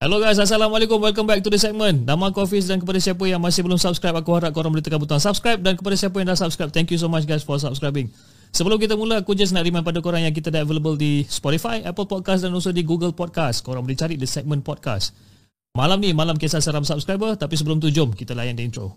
Hello guys, Assalamualaikum. Welcome back to the segment. Nama aku Hafiz dan kepada siapa yang masih belum subscribe, aku harap korang boleh tekan butang subscribe dan kepada siapa yang dah subscribe, thank you so much guys for subscribing. Sebelum kita mula, aku just nak remind pada korang yang kita dah available di Spotify, Apple Podcast dan also di Google Podcast. Korang boleh cari the segment podcast. Malam ni, malam kisah seram subscriber. Tapi sebelum tu, jom kita layan the intro.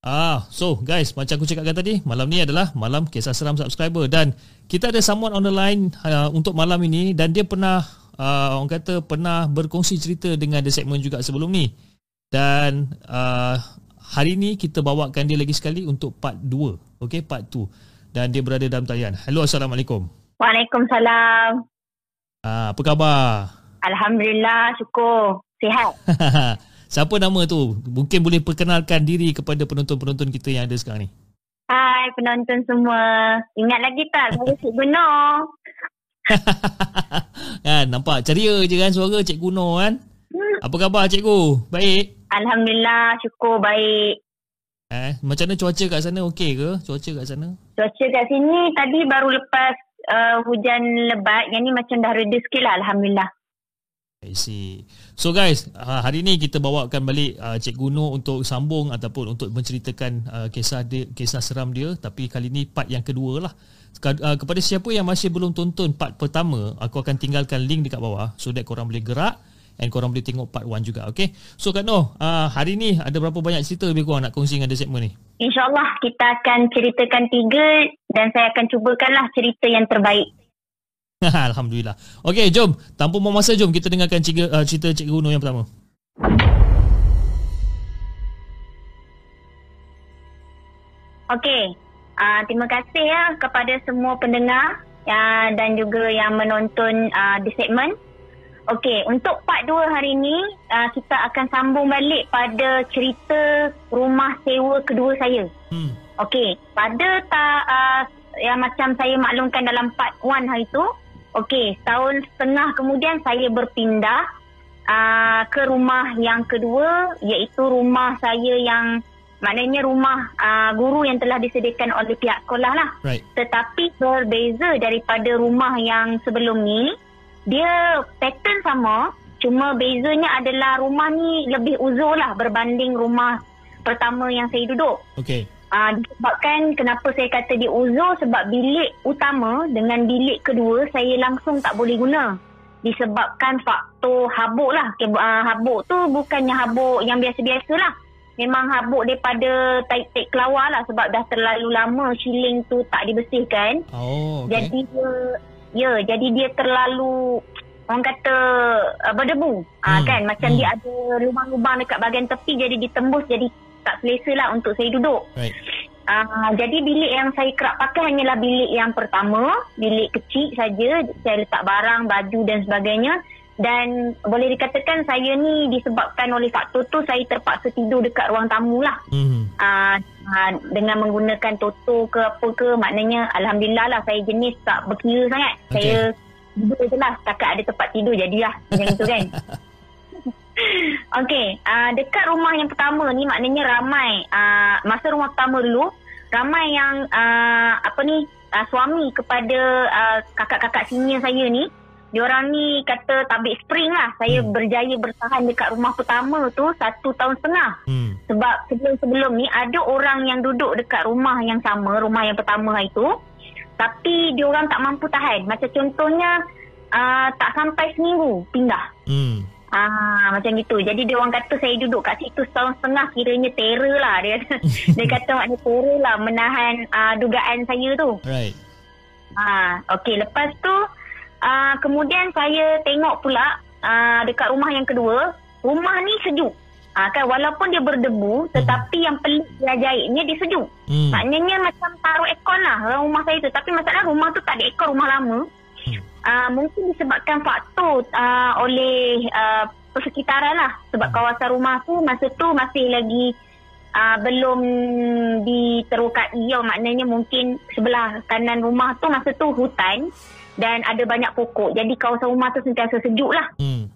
Ah, so guys, macam aku cakapkan tadi, malam ni adalah malam kisah seram subscriber dan kita ada someone on the line uh, untuk malam ini dan dia pernah uh, orang kata pernah berkongsi cerita dengan the segment juga sebelum ni. Dan uh, hari ni kita bawakan dia lagi sekali untuk part 2. Okay, part 2. Dan dia berada dalam talian. Hello, Assalamualaikum. Waalaikumsalam. Ah, apa khabar? Alhamdulillah, syukur. Sihat. Siapa nama tu? Mungkin boleh perkenalkan diri kepada penonton-penonton kita yang ada sekarang ni. Hai penonton semua. Ingat lagi tak saya Cik Gunor? kan, nampak ceria je kan suara Cikgu Nur kan? Hmm. Apa khabar cikgu? Baik? Alhamdulillah, syukur baik. Eh, macam mana cuaca kat sana? Okey ke cuaca kat sana? Cuaca kat sini tadi baru lepas uh, hujan lebat. Yang ni macam dah reda sikit lah, Alhamdulillah. I see. So guys, uh, hari ni kita bawakan balik uh, Cikgu Nur untuk sambung ataupun untuk menceritakan uh, kisah dia, kisah seram dia tapi kali ni part yang kedua lah. Kepada siapa yang masih belum tonton part pertama, aku akan tinggalkan link dekat bawah so that korang boleh gerak and korang boleh tengok part 1 juga, okay? So Kak uh, hari ni ada berapa banyak cerita lebih kurang nak kongsi dengan The Segment ni? InsyaAllah kita akan ceritakan tiga dan saya akan cubakanlah cerita yang terbaik. Alhamdulillah. Okey, jom. Tanpa buang masa, jom kita dengarkan cerita, uh, cerita Cikgu Nur yang pertama. Okey. Uh, terima kasih ya kepada semua pendengar uh, dan juga yang menonton uh, di segmen. Okey, untuk part 2 hari ini uh, kita akan sambung balik pada cerita rumah sewa kedua saya. Hmm. Okey, pada tak uh, yang macam saya maklumkan dalam part 1 hari tu, okey, setahun setengah kemudian saya berpindah uh, ke rumah yang kedua iaitu rumah saya yang maknanya rumah uh, guru yang telah disediakan oleh pihak sekolah lah. Right. Tetapi berbeza daripada rumah yang sebelum ni, dia pattern sama, cuma bezanya adalah rumah ni lebih uzur lah berbanding rumah pertama yang saya duduk. Okey. Uh, disebabkan kenapa saya kata dia uzur sebab bilik utama dengan bilik kedua saya langsung tak boleh guna. Disebabkan faktor habuk lah. Okay, uh, habuk tu bukannya habuk yang biasa-biasa lah. Memang habuk daripada taik-taik kelawar lah sebab dah terlalu lama shilling tu tak dibersihkan. Oh, okey. Jadi dia ya, jadi dia terlalu orang kata uh, berdebu. Hmm, kan macam hmm. dia ada lubang-lubang dekat bahagian tepi jadi ditembus jadi tak selesa lah untuk saya duduk. Right. Uh, jadi bilik yang saya kerap pakai hanyalah bilik yang pertama, bilik kecil saja. Saya letak barang, baju dan sebagainya. Dan boleh dikatakan saya ni disebabkan oleh faktor tu saya terpaksa tidur dekat ruang tamu lah. Hmm. Uh, uh, dengan menggunakan toto ke apa ke maknanya Alhamdulillah lah saya jenis tak berkira sangat. Okey. Saya tidur je lah setakat ada tempat tidur jadilah macam itu kan. Okey, uh, dekat rumah yang pertama ni maknanya ramai uh, masa rumah pertama dulu ramai yang uh, apa ni uh, suami kepada uh, kakak-kakak senior saya ni diorang ni kata tabik spring lah. Saya Hmm. berjaya bertahan dekat rumah pertama tu satu tahun setengah. Hmm. Sebab sebelum-sebelum ni ada orang yang duduk dekat rumah yang sama, rumah yang pertama itu. Tapi diorang tak mampu tahan. Macam contohnya uh, tak sampai seminggu pindah. Hmm. Ah macam gitu. Jadi dia orang kata saya duduk kat situ setahun setengah kiranya terror lah dia. dia kata maknanya terror lah menahan uh, dugaan saya tu. Right. Ah okey lepas tu uh, kemudian saya tengok pula uh, dekat rumah yang kedua, rumah ni sejuk. Ah kan walaupun dia berdebu tetapi yang pelik dia ajaibnya dia sejuk. Hmm. Maknanya macam taruh aircon lah rumah saya tu. Tapi masalah rumah tu tak ada aircon rumah lama. Uh, mungkin disebabkan faktor uh, oleh uh, persekitaran lah. Sebab Hmm. kawasan rumah tu masa tu masih lagi uh, belum diterukai. Ya, maknanya mungkin sebelah kanan rumah tu masa tu hutan dan ada banyak pokok. Jadi kawasan rumah tu sentiasa sejuk lah. Hmm.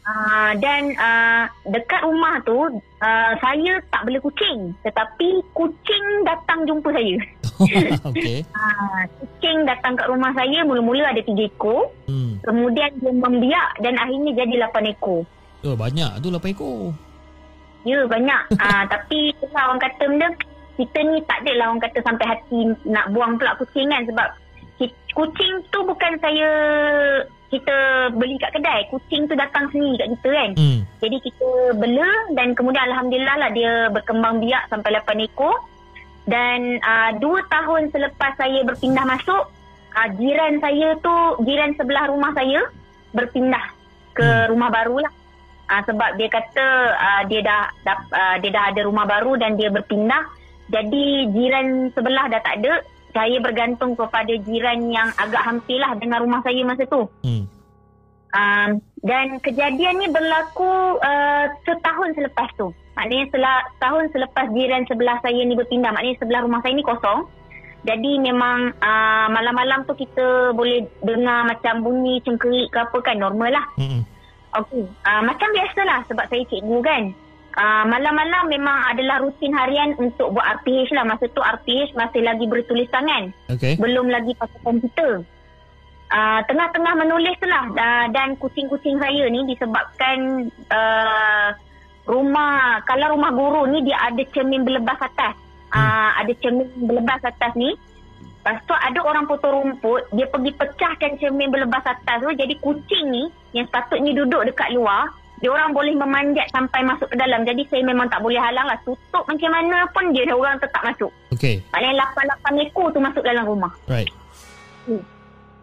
Uh, dan uh, dekat rumah tu uh, saya tak bela kucing tetapi kucing datang jumpa saya. okay. Uh, kucing datang kat rumah saya mula-mula ada tiga ekor Hmm. kemudian dia membiak dan akhirnya jadi lapan ekor. Oh, banyak tu 8 ekor. Ya banyak uh, tapi itulah orang kata benda kita ni tak adalah orang kata sampai hati nak buang pula kucing kan sebab kucing tu bukan saya kita beli kat kedai kucing tu datang sendiri kat kita kan Hmm. Jadi kita bela dan kemudian Alhamdulillah lah dia berkembang biak sampai 8 ekor. Dan uh, dua tahun selepas saya berpindah masuk, uh, jiran saya tu, jiran sebelah rumah saya berpindah ke Hmm. rumah baru lah. Uh, sebab dia kata uh, dia dah, dah uh, dia dah ada rumah baru dan dia berpindah. Jadi jiran sebelah dah tak ada. Saya bergantung kepada jiran yang agak hampir lah dengan rumah saya masa tu. Hmm. Um, dan kejadian ni berlaku uh, setahun selepas tu. Maknanya setelah tahun selepas jiran sebelah saya ni berpindah. Maknanya sebelah rumah saya ni kosong. Jadi memang uh, malam-malam tu kita boleh dengar macam bunyi cengkerik ke apa kan normal lah. Hmm. Okey. Uh, macam biasalah sebab saya cikgu kan. Uh, malam-malam memang adalah rutin harian untuk buat RPH lah. Masa tu RPH masih lagi bertulis tangan Okay. belum lagi pakai komputer. Uh, tengah-tengah menulis tu lah uh, dan kucing-kucing saya ni disebabkan uh, rumah kalau rumah guru ni dia ada cermin berlebas atas. Uh, ada cermin berlebas atas ni. Lepas tu ada orang potong rumput, dia pergi pecahkan cermin berlebas atas tu. Jadi kucing ni yang sepatutnya duduk dekat luar, dia orang boleh memanjat sampai masuk ke dalam. Jadi saya memang tak boleh halang lah. Tutup macam mana pun dia orang tetap masuk. Okay. Maknanya 8-8 ekor tu masuk dalam rumah. Right.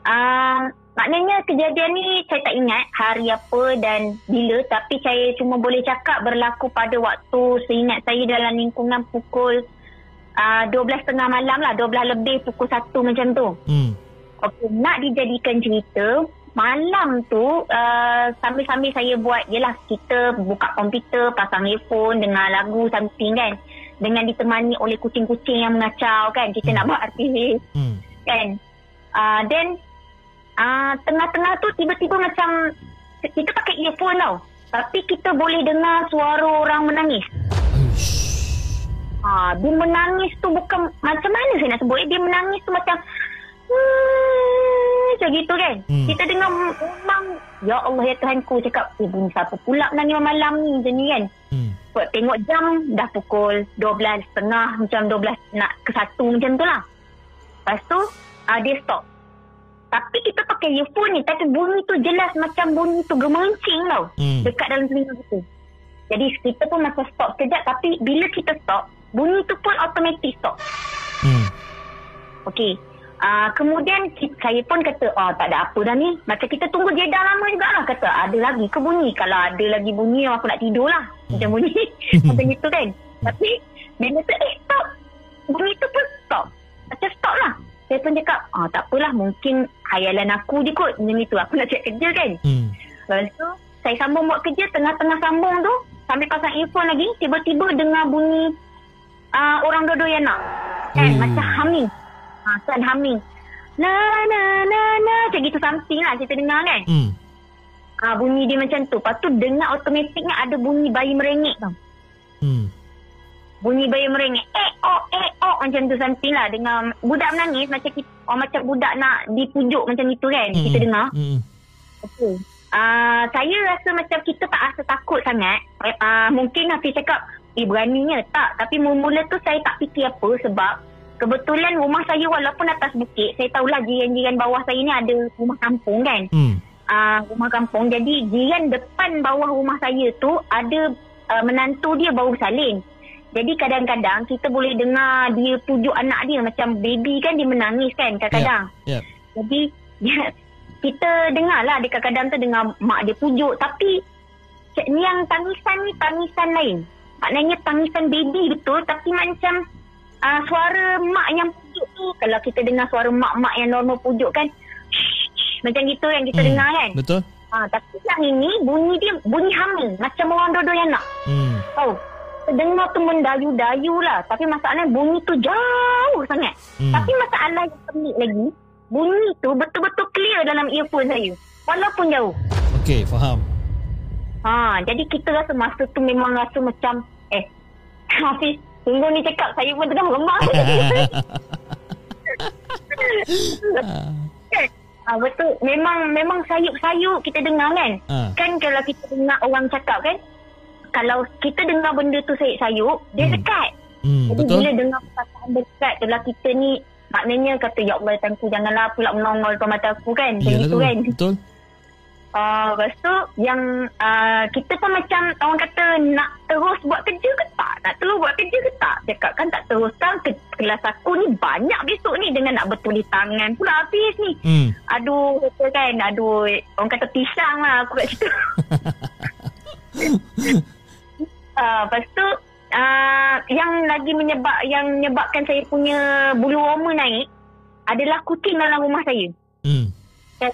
Uh, maknanya kejadian ni saya tak ingat hari apa dan bila tapi saya cuma boleh cakap berlaku pada waktu seingat saya dalam lingkungan pukul uh, 12.30 malam lah 12 lebih pukul 1 macam tu. Hmm. Okey, nak dijadikan cerita malam tu uh, sambil-sambil saya buat yelah kita buka komputer pasang earphone dengar lagu something kan. Dengan ditemani oleh kucing-kucing yang mengacau kan. Kita nak buat RPG Hmm. kan. Uh, then uh, tengah-tengah tu tiba-tiba macam kita pakai earphone tau. Tapi kita boleh dengar suara orang menangis. Ha, dia menangis tu bukan macam mana saya nak sebut. Eh? Dia menangis tu macam hmm, macam gitu kan. Hmm. Kita dengar memang ya Allah ya Tuhanku cakap eh bunyi siapa pula menangis malam ni macam ni kan. Hmm. Tengok jam dah pukul 12 setengah macam 12 nak ke 1 macam tu lah. Lepas tu uh, dia stop. Tapi kita pakai earphone ni tapi bunyi tu jelas macam bunyi tu gemencing tau Hmm. dekat dalam telinga kita. Jadi kita pun macam stop sekejap tapi bila kita stop, bunyi tu pun automatik stop. Hmm. Okey. Uh, kemudian ki- saya pun kata, oh tak ada apa dah ni. Macam kita tunggu dia dah lama jugalah. Kata, ada lagi ke bunyi? Kalau ada lagi bunyi, aku nak tidur lah. Macam bunyi. Macam itu kan. Tapi, bila tu, eh stop. Bunyi tu pun stop. Macam stop lah. Saya pun cakap, ah tak apalah. Mungkin hayalan aku je kot. Macam itu. Aku nak cek kerja kan. Hmm. Lepas tu, saya sambung buat kerja. Tengah-tengah sambung tu, sambil pasang earphone lagi, tiba-tiba dengar bunyi uh, orang dua-dua yang nak. Kan? Hmm. Macam humming. Ha, kan humming. Na na na na macam gitu something lah kita dengar kan. Hmm. Ha, bunyi dia macam tu. Lepas tu dengar automatiknya ada bunyi bayi merengek tau. Hmm. Bunyi bayi merengek. Eh oh eh oh macam tu something lah. Dengar budak menangis macam kita, oh, macam budak nak dipujuk macam itu kan. Hmm. Kita dengar. Hmm. Okey. Uh, saya rasa macam kita tak rasa takut sangat. Uh, mungkin Hafiz cakap, eh beraninya. Tak. Tapi mula-mula tu saya tak fikir apa sebab kebetulan rumah saya walaupun atas bukit, saya tahulah jiran-jiran bawah saya ni ada rumah kampung kan. Hmm. uh, rumah kampung. Jadi jiran depan bawah rumah saya tu ada uh, menantu dia baru salin. Jadi kadang-kadang kita boleh dengar dia pujuk anak dia macam baby kan dia menangis kan kadang-kadang. Ya. Jadi dia, kita dengar lah dia kadang-kadang tu dengar mak dia pujuk tapi yang tangisan ni tangisan lain. Maknanya tangisan baby betul tapi macam uh, suara mak yang pujuk tu kalau kita dengar suara mak-mak yang normal pujuk kan macam gitu yang kita Hmm. dengar kan. Betul? Ha, tapi yang ini bunyi dia bunyi hamil macam orang dua-dua anak. Hmm. Oh, dengar tu mendayu-dayu lah. Tapi masalahnya bunyi tu jauh sangat. Hmm. Tapi masalah yang pelik lagi, bunyi tu betul-betul clear dalam earphone saya. Walaupun jauh. Okey, faham. Ha, jadi kita rasa masa tu memang rasa macam, eh, Hafiz, tunggu ni cakap saya pun tengah lemah. ha, betul. Memang memang sayup-sayup kita dengar kan. Ah. Kan kalau kita dengar orang cakap kan, kalau kita dengar benda tu sayup-sayup, dia Hmm. dekat. Hmm, Jadi betul? bila dengar perkataan dekat tu lah kita ni maknanya kata ya Allah tangku janganlah pula menongol depan mata aku kan. Macam Yalah gitu tu. kan. Betul? Uh, lepas tu yang uh, kita pun macam orang kata nak terus buat kerja ke tak? Nak terus buat kerja ke tak? Cakap kan tak teruskan ke kelas aku ni banyak besok ni dengan nak bertulis tangan pula habis ni. Hmm. Aduh betul kan Aduh Orang kata pisang lah Aku kat situ uh, Lepas tu uh, Yang lagi menyebab Yang menyebabkan saya punya Bulu roma naik Adalah kucing dalam rumah saya Hmm. kan?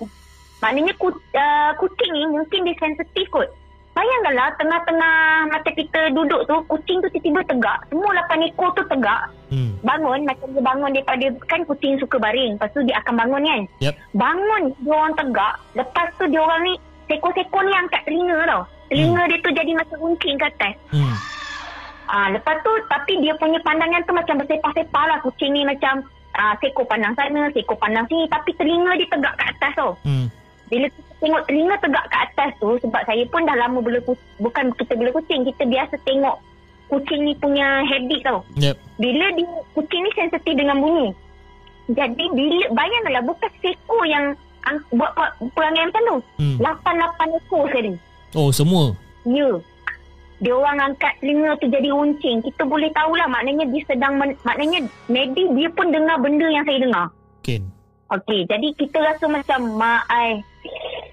Maknanya ku, uh, kucing ni Mungkin dia sensitif kot. Bayangkanlah Tengah-tengah Masa kita duduk tu Kucing tu tiba-tiba tegak. Semua lapan ekor tu tegak. Hmm. Bangun Macam dia bangun daripada Kan kucing suka baring Lepas tu dia akan bangun kan? Yep. bangun dia orang tegak. Lepas tu dia orang ni sekor-sekor ni angkat telinga tau. Telinga dia tu jadi macam runcing ke atas. Hmm. ah lepas tu tapi dia punya pandangan tu macam bersepah-sepah lah. Kucing ni macam ah sekor pandang sana sekor pandang sini. Tapi telinga dia tegak ke atas tau. Hmm. Bila kita tengok telinga tegak ke atas tu sebab saya pun dah lama bela kucing bukan kita bela kucing kita biasa tengok kucing ni punya habit tau Yep. bila dia kucing ni sensitif dengan bunyi. Jadi bila bayangkanlah bukan seekor yang ang, buat buat perangai macam tu. Hmm. Lapan-lapan ekor sekali. Oh, semua. Ya. Dia orang angkat telinga tu jadi runcing. Kita boleh tahulah maknanya dia sedang men, maknanya maybe dia pun dengar benda yang saya dengar. Ken. Okey, jadi kita rasa macam mak ai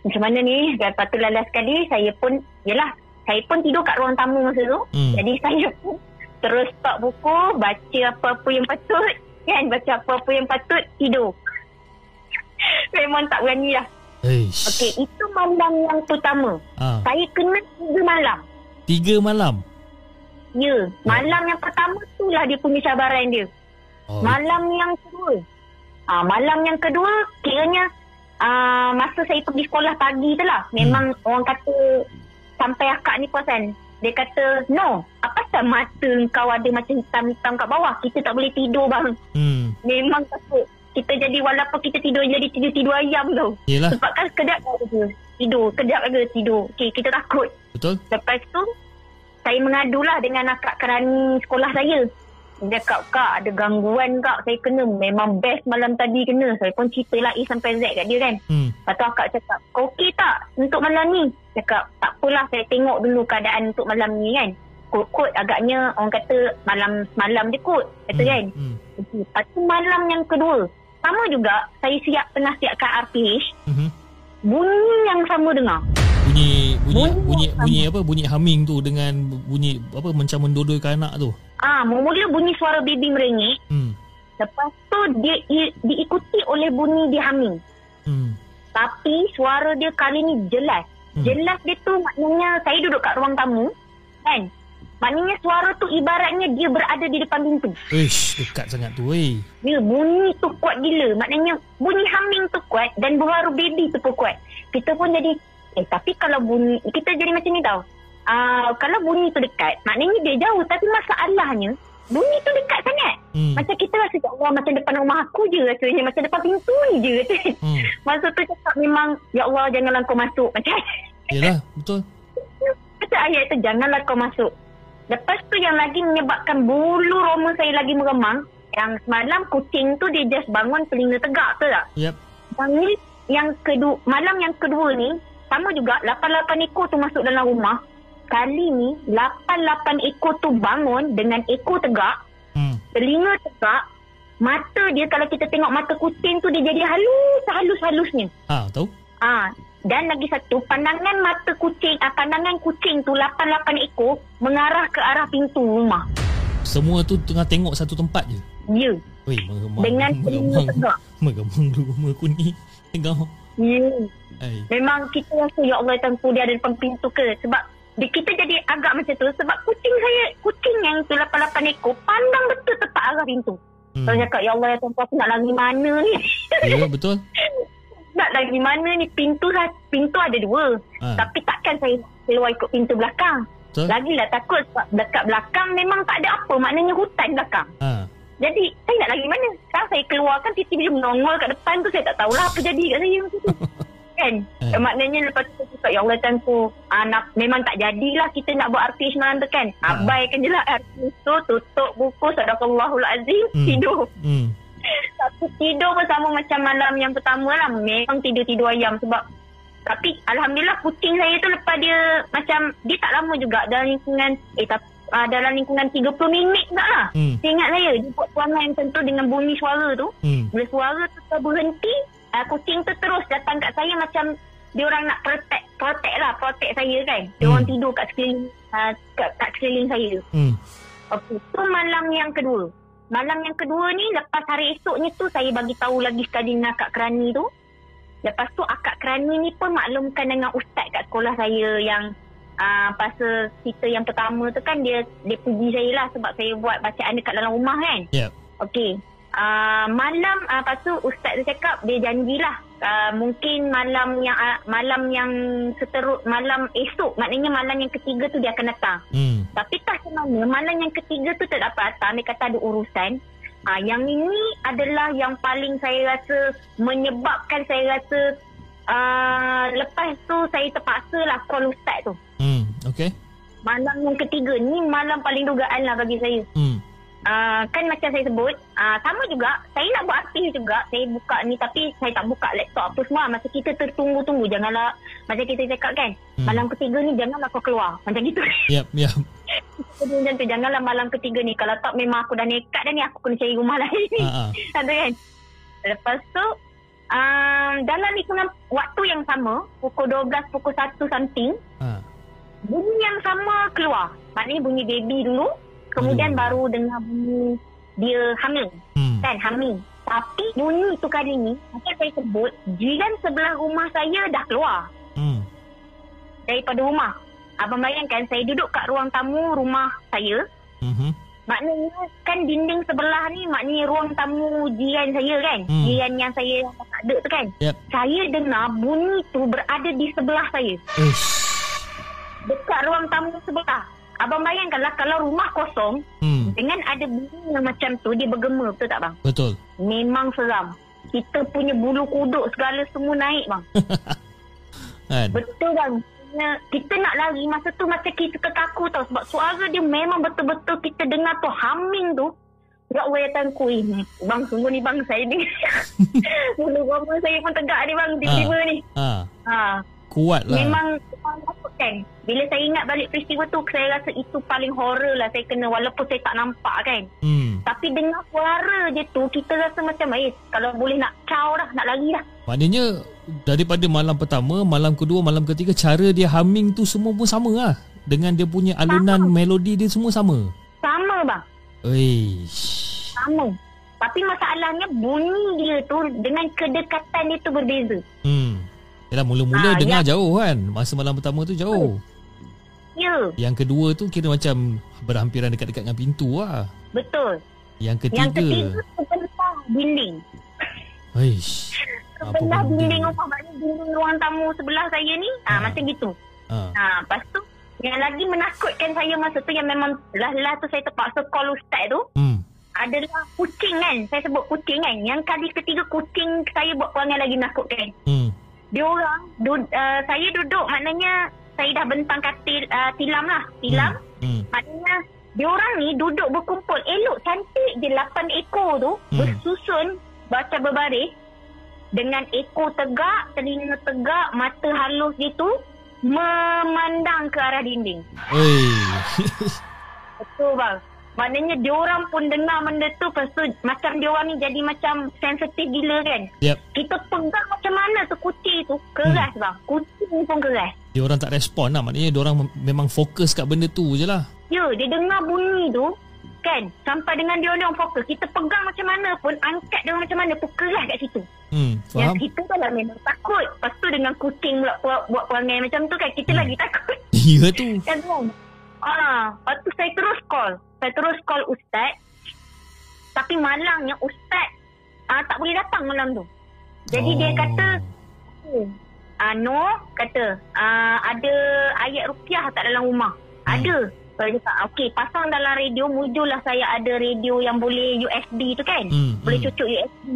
macam mana ni? Lepas tu lalas sekali saya pun yalah, saya pun tidur kat ruang tamu masa tu. Hmm. Jadi saya pun terus stop buku, baca apa-apa yang patut, kan? Baca apa-apa yang patut, tidur. Memang tak berani lah. Eish. Okey, itu malam yang pertama. Ah, Saya kena tiga malam. tiga malam. Ya, malam yang pertama tu lah dia punya cabaran dia. Oh. Malam yang kedua. Ah, malam yang kedua kiranya ah, masa saya pergi sekolah pagi tu lah. Memang Hmm. orang kata sampai akak ni perasan. Dia kata, no, apa pasal mata kau ada macam hitam-hitam kat bawah? Kita tak boleh tidur bang. Hmm. Memang takut. Kita jadi walaupun kita tidur jadi tidur-tidur ayam tau. Yelah. Sebab kan kedap je. Tidur, kedap je tidur. Okay, kita takut. Betul? Lepas tu saya mengadulah dengan akak kerani sekolah saya. Dia cakap, Kak ada gangguan kak. Saya kena memang best malam tadi kena. Saya pun cerita lah A sampai Z kat dia kan. Hmm. Lepas tu akak cakap, kau okey tak untuk malam ni? Cakap, tak apalah saya tengok dulu keadaan untuk malam ni kan. Kot-kot agaknya orang kata malam malam je kot. Kata hmm. kan. Hmm. Lepas tu malam yang kedua. Sama juga saya siap tengah siapkan RPH. Mhm. Bunyi yang sama dengar. Bunyi bunyi Bunyi bunyi bunyi apa? Bunyi humming tu dengan bunyi apa macam mendodoikan anak tu. Ah, mula bunyi suara baby merengek. Hmm. Lepas tu dia i, diikuti oleh bunyi dia humming. Hmm. Tapi suara dia kali ni jelas. Hmm. Jelas dia tu maknanya saya duduk kat ruang tamu. Kan? Maknanya suara tu ibaratnya dia berada di depan pintu. Ish, dekat sangat tu weh. Ya, bunyi tu kuat gila. Maknanya bunyi humming tu kuat dan baru baby tu pun kuat. Kita pun jadi, eh tapi kalau bunyi, kita jadi macam ni tau. Uh, kalau bunyi tu dekat, maknanya dia jauh. Tapi masalahnya, bunyi tu dekat sangat. Hmm. Macam kita rasa, ya Allah macam depan rumah aku je rasanya. Macam depan pintu ni je. Hmm. Masa tu cakap memang, ya Allah janganlah kau masuk. Macam Yalah, betul. macam ayat tu, janganlah kau masuk. Lepas tu yang lagi menyebabkan bulu roma saya lagi meremang, yang semalam kucing tu dia just bangun telinga tegak tu tak? Yep. Yang ni yang kedua, malam yang kedua ni, sama juga 88 ekor tu masuk dalam rumah. Kali ni 88 ekor tu bangun dengan ekor tegak, Hmm. telinga tegak, mata dia kalau kita tengok mata kucing tu dia jadi halus, halus-halusnya. Ah, tahu? Ah, dan lagi satu, pandangan mata kucing, ah, pandangan kucing tu 88 ekor mengarah ke arah pintu rumah. Semua tu tengah tengok satu tempat je. Ya. Weh. Dengan telinga tegak. Mengemang rumah aku ni. Tengok. Ya. Hai. Memang kita rasa ya Allah tangku dia ada depan pintu ke sebab kita jadi agak macam tu sebab kucing saya kucing yang tu 88 ekor pandang betul tepat arah pintu. Hmm. Saya cakap ya Allah ya aku nak lari mana ni? Ya, betul. nak lari mana ni pintu lah pintu ada dua. Ha. Tapi takkan saya keluar ikut pintu belakang. Betul. Lagilah takut sebab dekat belakang memang tak ada apa maknanya hutan belakang. Ha. Jadi saya nak lari mana? Sekarang saya keluar kan tiba-tiba menongol kat depan tu saya tak tahulah apa jadi kat saya masa tu. kan? Eh. Maknanya lepas tu saya cakap ya Allah tanku anak memang tak jadilah kita nak buat artis semalam tu kan. Ha. Abaikan je lah artis tu tutup buku sadaqallahul azim Hmm. tidur. Hmm. Tapi tidur pun sama macam malam yang pertama lah. Memang tidur-tidur ayam sebab tapi Alhamdulillah kucing saya tu lepas dia macam dia tak lama juga dalam lingkungan eh tak, uh, dalam lingkungan 30 minit tak lah. Hmm. Saya ingat saya dia buat perangai macam tu dengan bunyi suara tu. Hmm. Bila suara tu berhenti uh, kucing tu terus datang kat saya macam dia orang nak protect protect lah protect saya kan. Dia Hmm. orang tidur kat sekeliling uh, kat, kat sekeliling saya. Hmm. Okey, tu malam yang kedua. Malam yang kedua ni lepas hari esoknya tu saya bagi tahu lagi sekali dengan akak kerani tu. Lepas tu akak kerani ni pun maklumkan dengan ustaz kat sekolah saya yang uh, pasal cerita yang pertama tu kan dia dia puji saya lah sebab saya buat bacaan dekat dalam rumah kan. Ya. Okey. Uh, malam uh, lepas tu ustaz tu cakap dia janjilah uh, mungkin malam yang uh, malam yang seterus malam esok maknanya malam yang ketiga tu dia akan datang. Hmm. Tapi tak semana malam yang ketiga tu tak dapat datang. Dia kata ada urusan. Ah, yang ini adalah yang paling saya rasa menyebabkan saya rasa ah, lepas tu saya terpaksa lah call ustaz tu. Okay. Malam yang ketiga ni malam paling dugaan lah bagi saya. Hmm. Uh, kan macam saya sebut uh, sama juga saya nak buat artis juga saya buka ni tapi saya tak buka laptop apa semua masa kita tertunggu-tunggu janganlah macam kita cakap kan Hmm. malam ketiga ni janganlah kau keluar macam gitu yap. Jadi macam tu Janganlah malam ketiga ni Kalau tak memang aku dah nekat dah ni Aku kena cari rumah lain ni. Ada kan Lepas tu um, Dalam lingkungan Waktu yang sama Pukul 12 Pukul 1 something Ha. Bunyi yang sama keluar Maknanya bunyi baby dulu Kemudian Aduh. baru dengar bunyi Dia hamil Hmm. Kan hamil Tapi bunyi tu kali ni Macam saya sebut Jiran sebelah rumah saya dah keluar Hmm. Daripada rumah Abang bayangkan Saya duduk kat ruang tamu rumah saya Mhm. Maknanya kan dinding sebelah ni maknanya ruang tamu jiran saya kan. Hmm. Jiran yang saya tak ada tu kan. Yep. Saya dengar bunyi tu berada di sebelah saya. Ish. Dekat ruang tamu sebelah. Abang bayangkanlah kalau rumah kosong Hmm. dengan ada bunyi yang macam tu dia bergema betul tak bang? Betul. Memang seram. Kita punya bulu kuduk segala semua naik bang. Kan? Betul bang. Kita nak lari masa tu macam kita terkaku tau sebab suara dia memang betul-betul kita dengar tu humming tu. Allah ya Tuhanku eh, Bang sungguh ni bang saya ni Bulu roma saya pun tegak ni bang Tiba-tiba Ah. ni Ha. ha. Kuat lah. Memang kan Bila saya ingat balik peristiwa tu Saya rasa itu paling horror lah Saya kena Walaupun saya tak nampak kan Hmm. Tapi dengar suara je tu Kita rasa macam Eh kalau boleh nak caw dah Nak lari dah Maknanya daripada malam pertama, malam kedua, malam ketiga cara dia humming tu semua pun sama lah. Dengan dia punya alunan melodi dia semua sama. Sama bang Eish. Sama Tapi masalahnya Bunyi dia tu Dengan kedekatan dia tu berbeza Hmm. Yalah mula-mula Ah, dengar jauh kan. Masa malam pertama tu jauh. Ya Yang kedua tu kira macam berhampiran dekat-dekat dengan pintu lah. Betul Yang Yang ketiga. ketiga Sebelah dinding Eish. Apa Sebelah benda? dinding rumah Maknanya dinding ruang tamu sebelah saya ni ah, Ah. Macam gitu Ha. ah, Lepas tu Yang lagi menakutkan saya masa tu Yang memang Lah-lah tu saya terpaksa call ustaz tu Hmm. Adalah kucing kan Saya sebut kucing kan Yang kali ketiga kucing Saya buat perangai lagi menakutkan Hmm. Dia orang du- uh, Saya duduk Maknanya Saya dah bentang katil uh, Tilam lah Tilam Hmm. Maknanya dia orang ni duduk berkumpul elok cantik je 8 ekor tu Hmm. bersusun baca berbaris dengan ekor tegak, telinga tegak, mata halus dia tu memandang ke arah dinding. Oi. Betul bang. Maknanya diorang pun dengar benda tu Lepas tu macam diorang ni jadi macam sensitif gila kan Yep. Kita pegang macam mana tu kucing tu Keras hmm. bang Kucing pun keras Dia orang tak respon lah. Maknanya dia orang memang fokus kat benda tu je lah. Ya dia dengar bunyi tu Kan Sampai dengan dia orang fokus Kita pegang macam mana pun Angkat dia orang macam mana pun Keras kat situ Hmm, Yang faham? kita kan lah memang takut Lepas tu dengan kucing pula buat, buat perangai macam tu kan Kita Hmm. lagi takut Ya tu. Kan kan Ah, lepas tu saya terus call. Saya terus call ustaz. Tapi malangnya ustaz ah, tak boleh datang malam tu. Jadi oh. dia kata, ah, no, kata, ah, ada ayat rupiah tak dalam rumah? Hmm. Ada. Saya cakap, okey, pasang dalam radio, mujurlah saya ada radio yang boleh USB tu kan? Hmm, Boleh hmm. cucuk USB.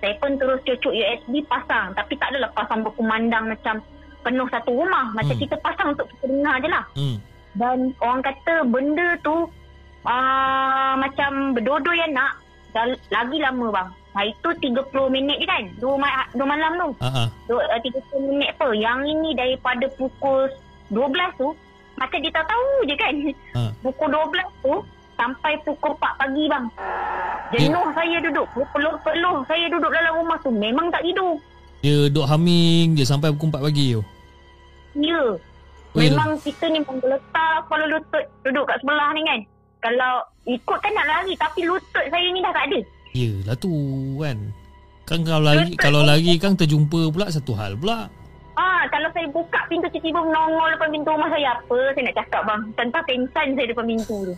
Saya pun terus cucuk USB pasang. Tapi tak adalah pasang berkumandang macam penuh satu rumah. Macam Hmm. kita pasang untuk kita dengar je lah. Hmm. Dan orang kata benda tu uh, macam berdua yang nak dah lagi lama bang. Ha, itu 30 minit je kan? Dua, ma- dua malam tu. Ah. Dua, uh, 30 minit apa? Yang ini daripada pukul 12 tu, macam dia tak tahu je kan? Ha. Pukul 12 tu, sampai pukul 4 pagi bang. Jenuh saya duduk. Peluh-peluh saya duduk dalam rumah tu. Memang tak tidur. Dia duduk humming je sampai pukul 4 pagi tu. Ya. Oi, Memang kita ni menggeletar kepala lutut duduk kat sebelah ni kan. Kalau ikut kan nak lari tapi lutut saya ni dah tak ada. Yelah tu kan. Kan kalau lari, kalau lari kan terjumpa pula satu hal pula. Ah, kalau saya buka pintu tiba-tiba menongol depan pintu rumah saya apa saya nak cakap bang. Tanpa pengsan saya depan pintu tu.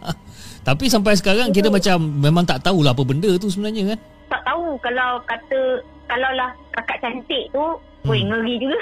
Tapi sampai sekarang kita macam memang tak tahulah apa benda tu sebenarnya kan. Tak tahu kalau kata kalau lah kakak cantik tu, hmm. woi ngeri juga.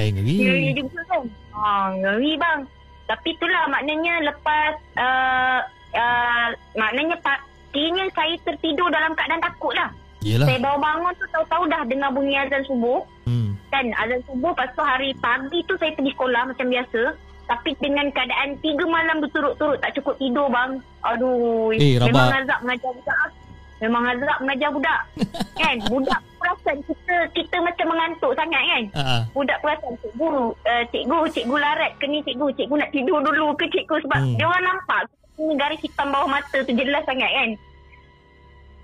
Eh ngeri. Ngeri juga kan. Ah, ngeri bang. Tapi itulah maknanya lepas uh, uh, maknanya pastinya saya tertidur dalam keadaan takut lah. Yelah. Saya bawa bangun tu tahu-tahu dah dengar bunyi azan subuh. Hmm. Kan azan subuh lepas tu hari pagi tu saya pergi sekolah macam biasa. Tapi dengan keadaan tiga malam berturut-turut tak cukup tidur bang. Aduh. Eh, rabak. memang azab mengajar ah. Memang azab mengajar budak. kan? Budak perasan kita kita macam mengantuk sangat kan? Ah. Budak perasan cikgu, uh, cikgu, cikgu larat ke ni cikgu, cikgu nak tidur dulu ke cikgu sebab Hmm. dia orang nampak ni garis hitam bawah mata tu jelas sangat kan.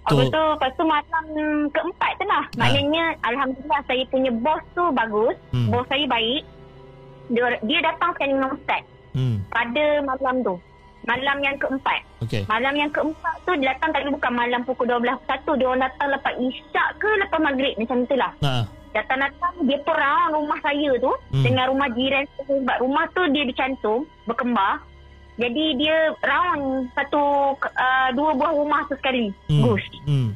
Lepas tu, lepas tu malam keempat tu lah. Maknanya Alhamdulillah saya punya bos tu bagus. Hmm. Bos saya baik. Dia, dia datang sekali dengan Ustaz Hmm. pada malam tu. Malam yang keempat. Okey. Malam yang keempat tu dia datang tapi bukan malam pukul 12 satu Dia orang datang lepas isyak ke lepas maghrib macam tu lah. Ah. Datang-datang dia perang rumah saya tu Hmm. dengan rumah jiran sebab rumah tu dia dicantum berkembar. Jadi dia round satu uh, dua buah rumah tu sekali. Hmm. Gus. Hmm.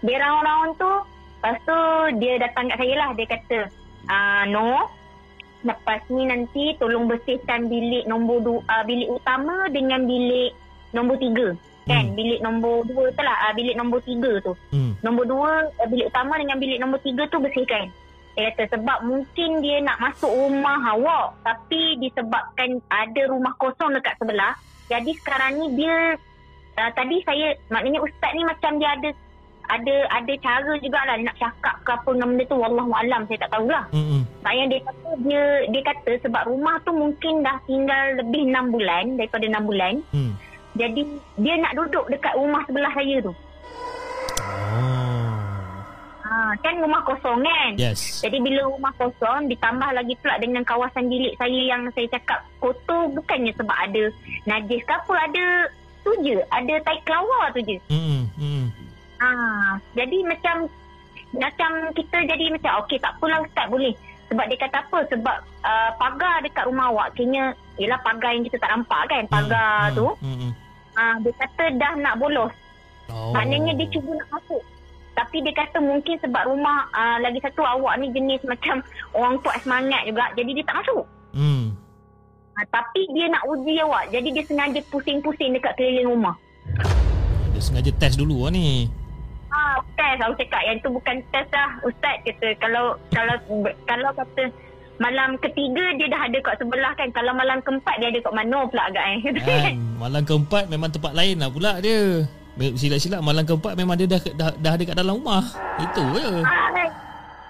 Dia round-round tu Lepas tu dia datang kat saya lah Dia kata ah No Lepas ni nanti tolong bersihkan bilik nombor du, uh, bilik utama dengan bilik nombor tiga. Kan? Hmm. Bilik nombor dua tu lah. Uh, bilik nombor tiga tu. Hmm. Nombor dua, uh, bilik utama dengan bilik nombor tiga tu bersihkan. Dia kata sebab mungkin dia nak masuk rumah awak. Tapi disebabkan ada rumah kosong dekat sebelah. Jadi sekarang ni dia uh, tadi saya maknanya ustaz ni macam dia ada ada ada cara jugalah nak cakap ke apa dengan benda tu wallahu alam saya tak tahulah. Hmm. Maknanya dia kata dia dia kata sebab rumah tu mungkin dah tinggal lebih 6 bulan daripada 6 bulan. Hmm. Jadi dia nak duduk dekat rumah sebelah saya tu. Oh. Ha, kan rumah kosong kan? Yes. Jadi bila rumah kosong ditambah lagi pula dengan kawasan bilik saya yang saya cakap kotor bukannya sebab ada najis ke apa ada tu je ada tai kelawar tu je. Hmm. Hmm. Ha, jadi macam macam kita jadi macam okey tak apalah ustaz boleh. Sebab dia kata apa? Sebab uh, pagar dekat rumah awak kena ialah pagar yang kita tak nampak kan pagar Hmm. tu. Hmm. Hmm. Ha, dia kata dah nak bolos. Oh. Maknanya dia cuba nak masuk. Tapi dia kata mungkin sebab rumah uh, lagi satu awak ni jenis macam orang kuat semangat juga. Jadi dia tak masuk. Hmm. Ha, tapi dia nak uji awak. Jadi dia sengaja pusing-pusing dekat keliling rumah. Dia sengaja test dulu lah ni. Ah, test aku cakap yang tu bukan test lah. Ustaz kata kalau kalau kalau kata malam ketiga dia dah ada kat sebelah kan. Kalau malam keempat dia ada kat mana pula agak eh. Kan? Malam keempat memang tempat lain lah pula dia. Silap-silap malam keempat memang dia dah dah, dah ada kat dalam rumah. Itu je. Ah,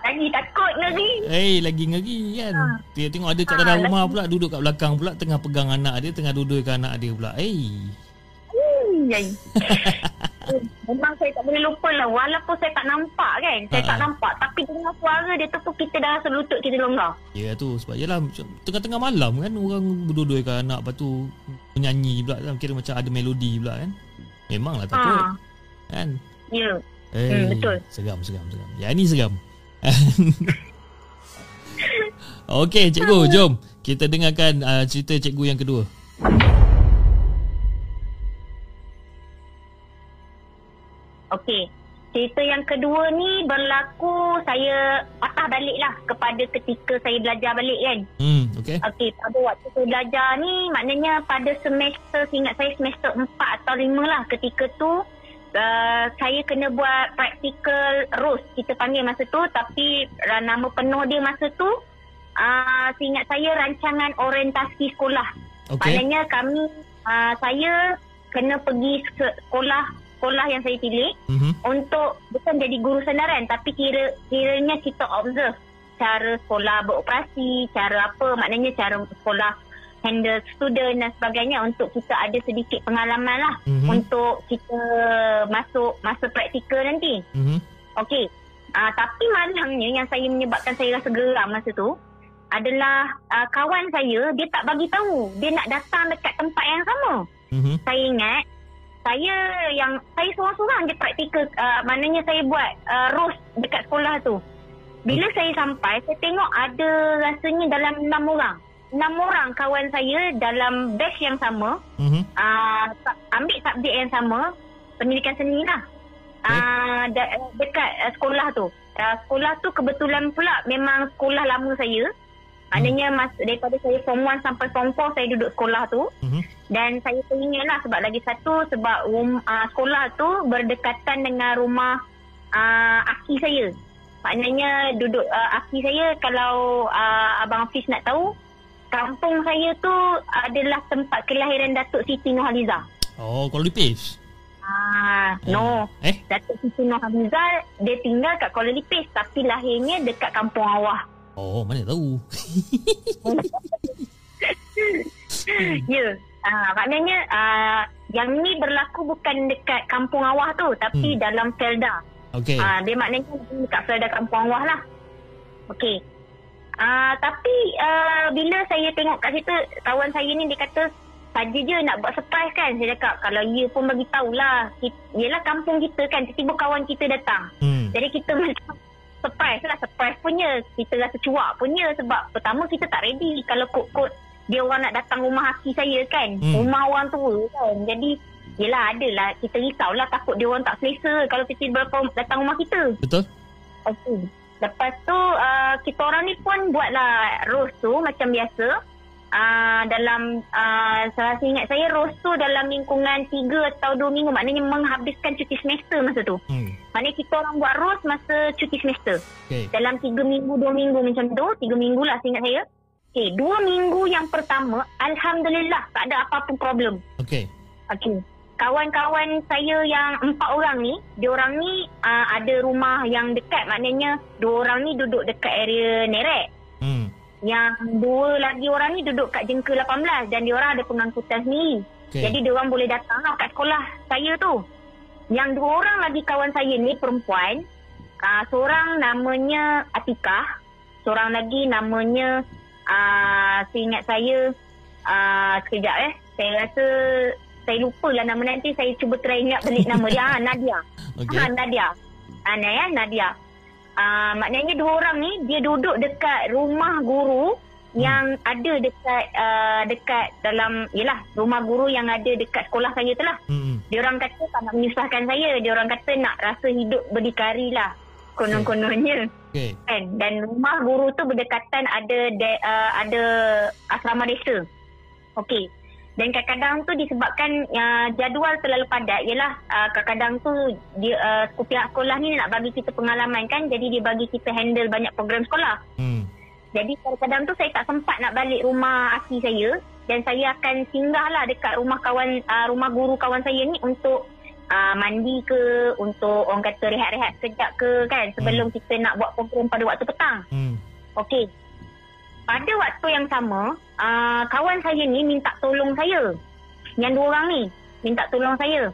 lagi takut ngeri. Eh, hey, lagi ngeri kan. Dia tengok ada kat Ha, dalam lagi- rumah pula duduk kat belakang pula tengah pegang anak dia, tengah duduk dengan anak dia pula. Eh. Hey. Memang saya tak boleh lupa lah Walaupun saya tak nampak kan Saya Ha, tak ha. nampak Tapi dengar suara dia tu Kita dah rasa lutut kita longgar Ya tu sebab yalah macam tengah-tengah malam kan orang berdua-dua dengan anak lepas tu menyanyi pula kan kira macam ada melodi pula kan. Memanglah takut. ha, Kan? Ya Eh, Hmm, betul. Seram, seram, seram. Yang ni seram. Okey, cikgu, jom kita dengarkan uh, cerita cikgu yang kedua. Okey Cerita yang kedua ni berlaku saya patah balik lah kepada ketika saya belajar balik kan. Hmm, okey. Okey, pada waktu saya belajar ni maknanya pada semester, ingat saya semester 4 atau 5 lah ketika tu uh, saya kena buat practical ROS kita panggil masa tu tapi uh, nama penuh dia masa tu uh, seingat saya rancangan orientasi sekolah. Okey. Maknanya kami uh, saya kena pergi sekolah sekolah yang saya pilih Mhm. untuk bukan jadi guru sandaran tapi kira kiranya kita observe cara sekolah beroperasi, cara apa maknanya cara sekolah handle student dan sebagainya untuk kita ada sedikit pengalaman lah Mhm. untuk kita masuk masa praktikal nanti. Mhm. Okey. Uh, tapi malangnya yang saya menyebabkan saya rasa geram masa tu adalah uh, kawan saya dia tak bagi tahu dia nak datang dekat tempat yang sama Mhm. saya ingat saya yang saya seorang-seorang je praktikal uh, maknanya saya buat uh, roast dekat sekolah tu. Bila saya sampai saya tengok ada rasanya dalam enam orang. Enam orang kawan saya dalam batch yang sama Mhm. uh, ambil subjek yang sama pendidikan seni lah. Uh, de- dekat uh, sekolah tu. Uh, sekolah tu kebetulan pula memang sekolah lama saya. Maknanya mas, daripada saya form 1 sampai form 4 saya duduk sekolah tu. Mhm. Dan saya teringat lah sebab lagi satu sebab rum, uh, sekolah tu berdekatan dengan rumah uh, aki saya. Maknanya duduk uh, aki saya kalau uh, Abang Hafiz nak tahu kampung saya tu adalah tempat kelahiran Datuk Siti Nurhaliza. Oh, kalau Lipis. Ah, no. Eh? Datuk Siti Nurhaliza dia tinggal kat Kuala Lipis tapi lahirnya dekat Kampung Awah. Oh, mana tahu. Ya. Ah, maknanya ah, yang ni berlaku bukan dekat Kampung Awah tu tapi Hmm. dalam Felda. Okey. Ah, dia maknanya dekat Felda Kampung Awah lah. Okey. Ah, tapi ah, bila saya tengok kat situ kawan saya ni dia kata saja je nak buat surprise kan. Saya cakap kalau ya pun bagi tahulah. Yelah kampung kita kan tiba-tiba kawan kita datang. Hmm. Jadi kita macam surprise lah. Surprise punya. Kita rasa cuak punya sebab pertama kita tak ready. Kalau kod-kod dia orang nak datang rumah haki saya kan. Hmm. Rumah orang tua kan. Jadi yelah adalah kita risau lah takut dia orang tak selesa kalau tiba-tiba datang rumah kita. Betul? Okey. Lepas tu uh, kita orang ni pun buatlah roast tu macam biasa. Uh, dalam uh, saya ingat saya roast tu dalam lingkungan 3 atau 2 minggu maknanya menghabiskan cuti semester masa tu. Hmm. Maknanya kita orang buat roast masa cuti semester. Okey. Dalam 3 minggu, 2 minggu macam tu. 3 minggu lah seingat saya. Okey, 2 minggu yang pertama, Alhamdulillah tak ada apa-apa problem. Okey. Okey. Kawan-kawan saya yang empat orang ni, dia orang ni uh, ada rumah yang dekat. Maknanya dua orang ni duduk dekat area Nerek. Hmm. Yang dua lagi orang ni duduk kat Jengka 18 dan dia orang ada pengangkutan sendiri. Okey. Jadi dia orang boleh datang lah kat sekolah saya tu. Yang dua orang lagi kawan saya ni perempuan. Uh, seorang namanya Atikah. Seorang lagi namanya uh, seingat saya uh, sekejap eh. Saya rasa saya lupa lah nama nanti saya cuba try ingat balik nama dia. Ha, Nadia. Okey. Ha, Nadia. Ha, Nadia. Uh, maknanya dua orang ni dia duduk dekat rumah guru yang ada dekat uh, dekat dalam yalah rumah guru yang ada dekat sekolah saya tu lah. Hmm. Dia orang kata tak nak menyusahkan saya. Dia orang kata nak rasa hidup berdikari lah. Konon-kononnya. Okey. Kan? Dan rumah guru tu berdekatan ada de, uh, ada asrama desa. Okey. Dan kadang-kadang tu disebabkan uh, jadual terlalu padat ialah uh, kadang-kadang tu dia uh, pihak sekolah ni nak bagi kita pengalaman kan jadi dia bagi kita handle banyak program sekolah. Hmm. Jadi kadang-kadang tu saya tak sempat nak balik rumah aki saya dan saya akan singgah lah dekat rumah kawan uh, rumah guru kawan saya ni untuk uh, mandi ke untuk orang kata rehat-rehat sekejap ke kan sebelum kita nak buat program pada waktu petang. Hmm. Okey. Pada waktu yang sama, uh, kawan saya ni minta tolong saya. Yang dua orang ni minta tolong saya.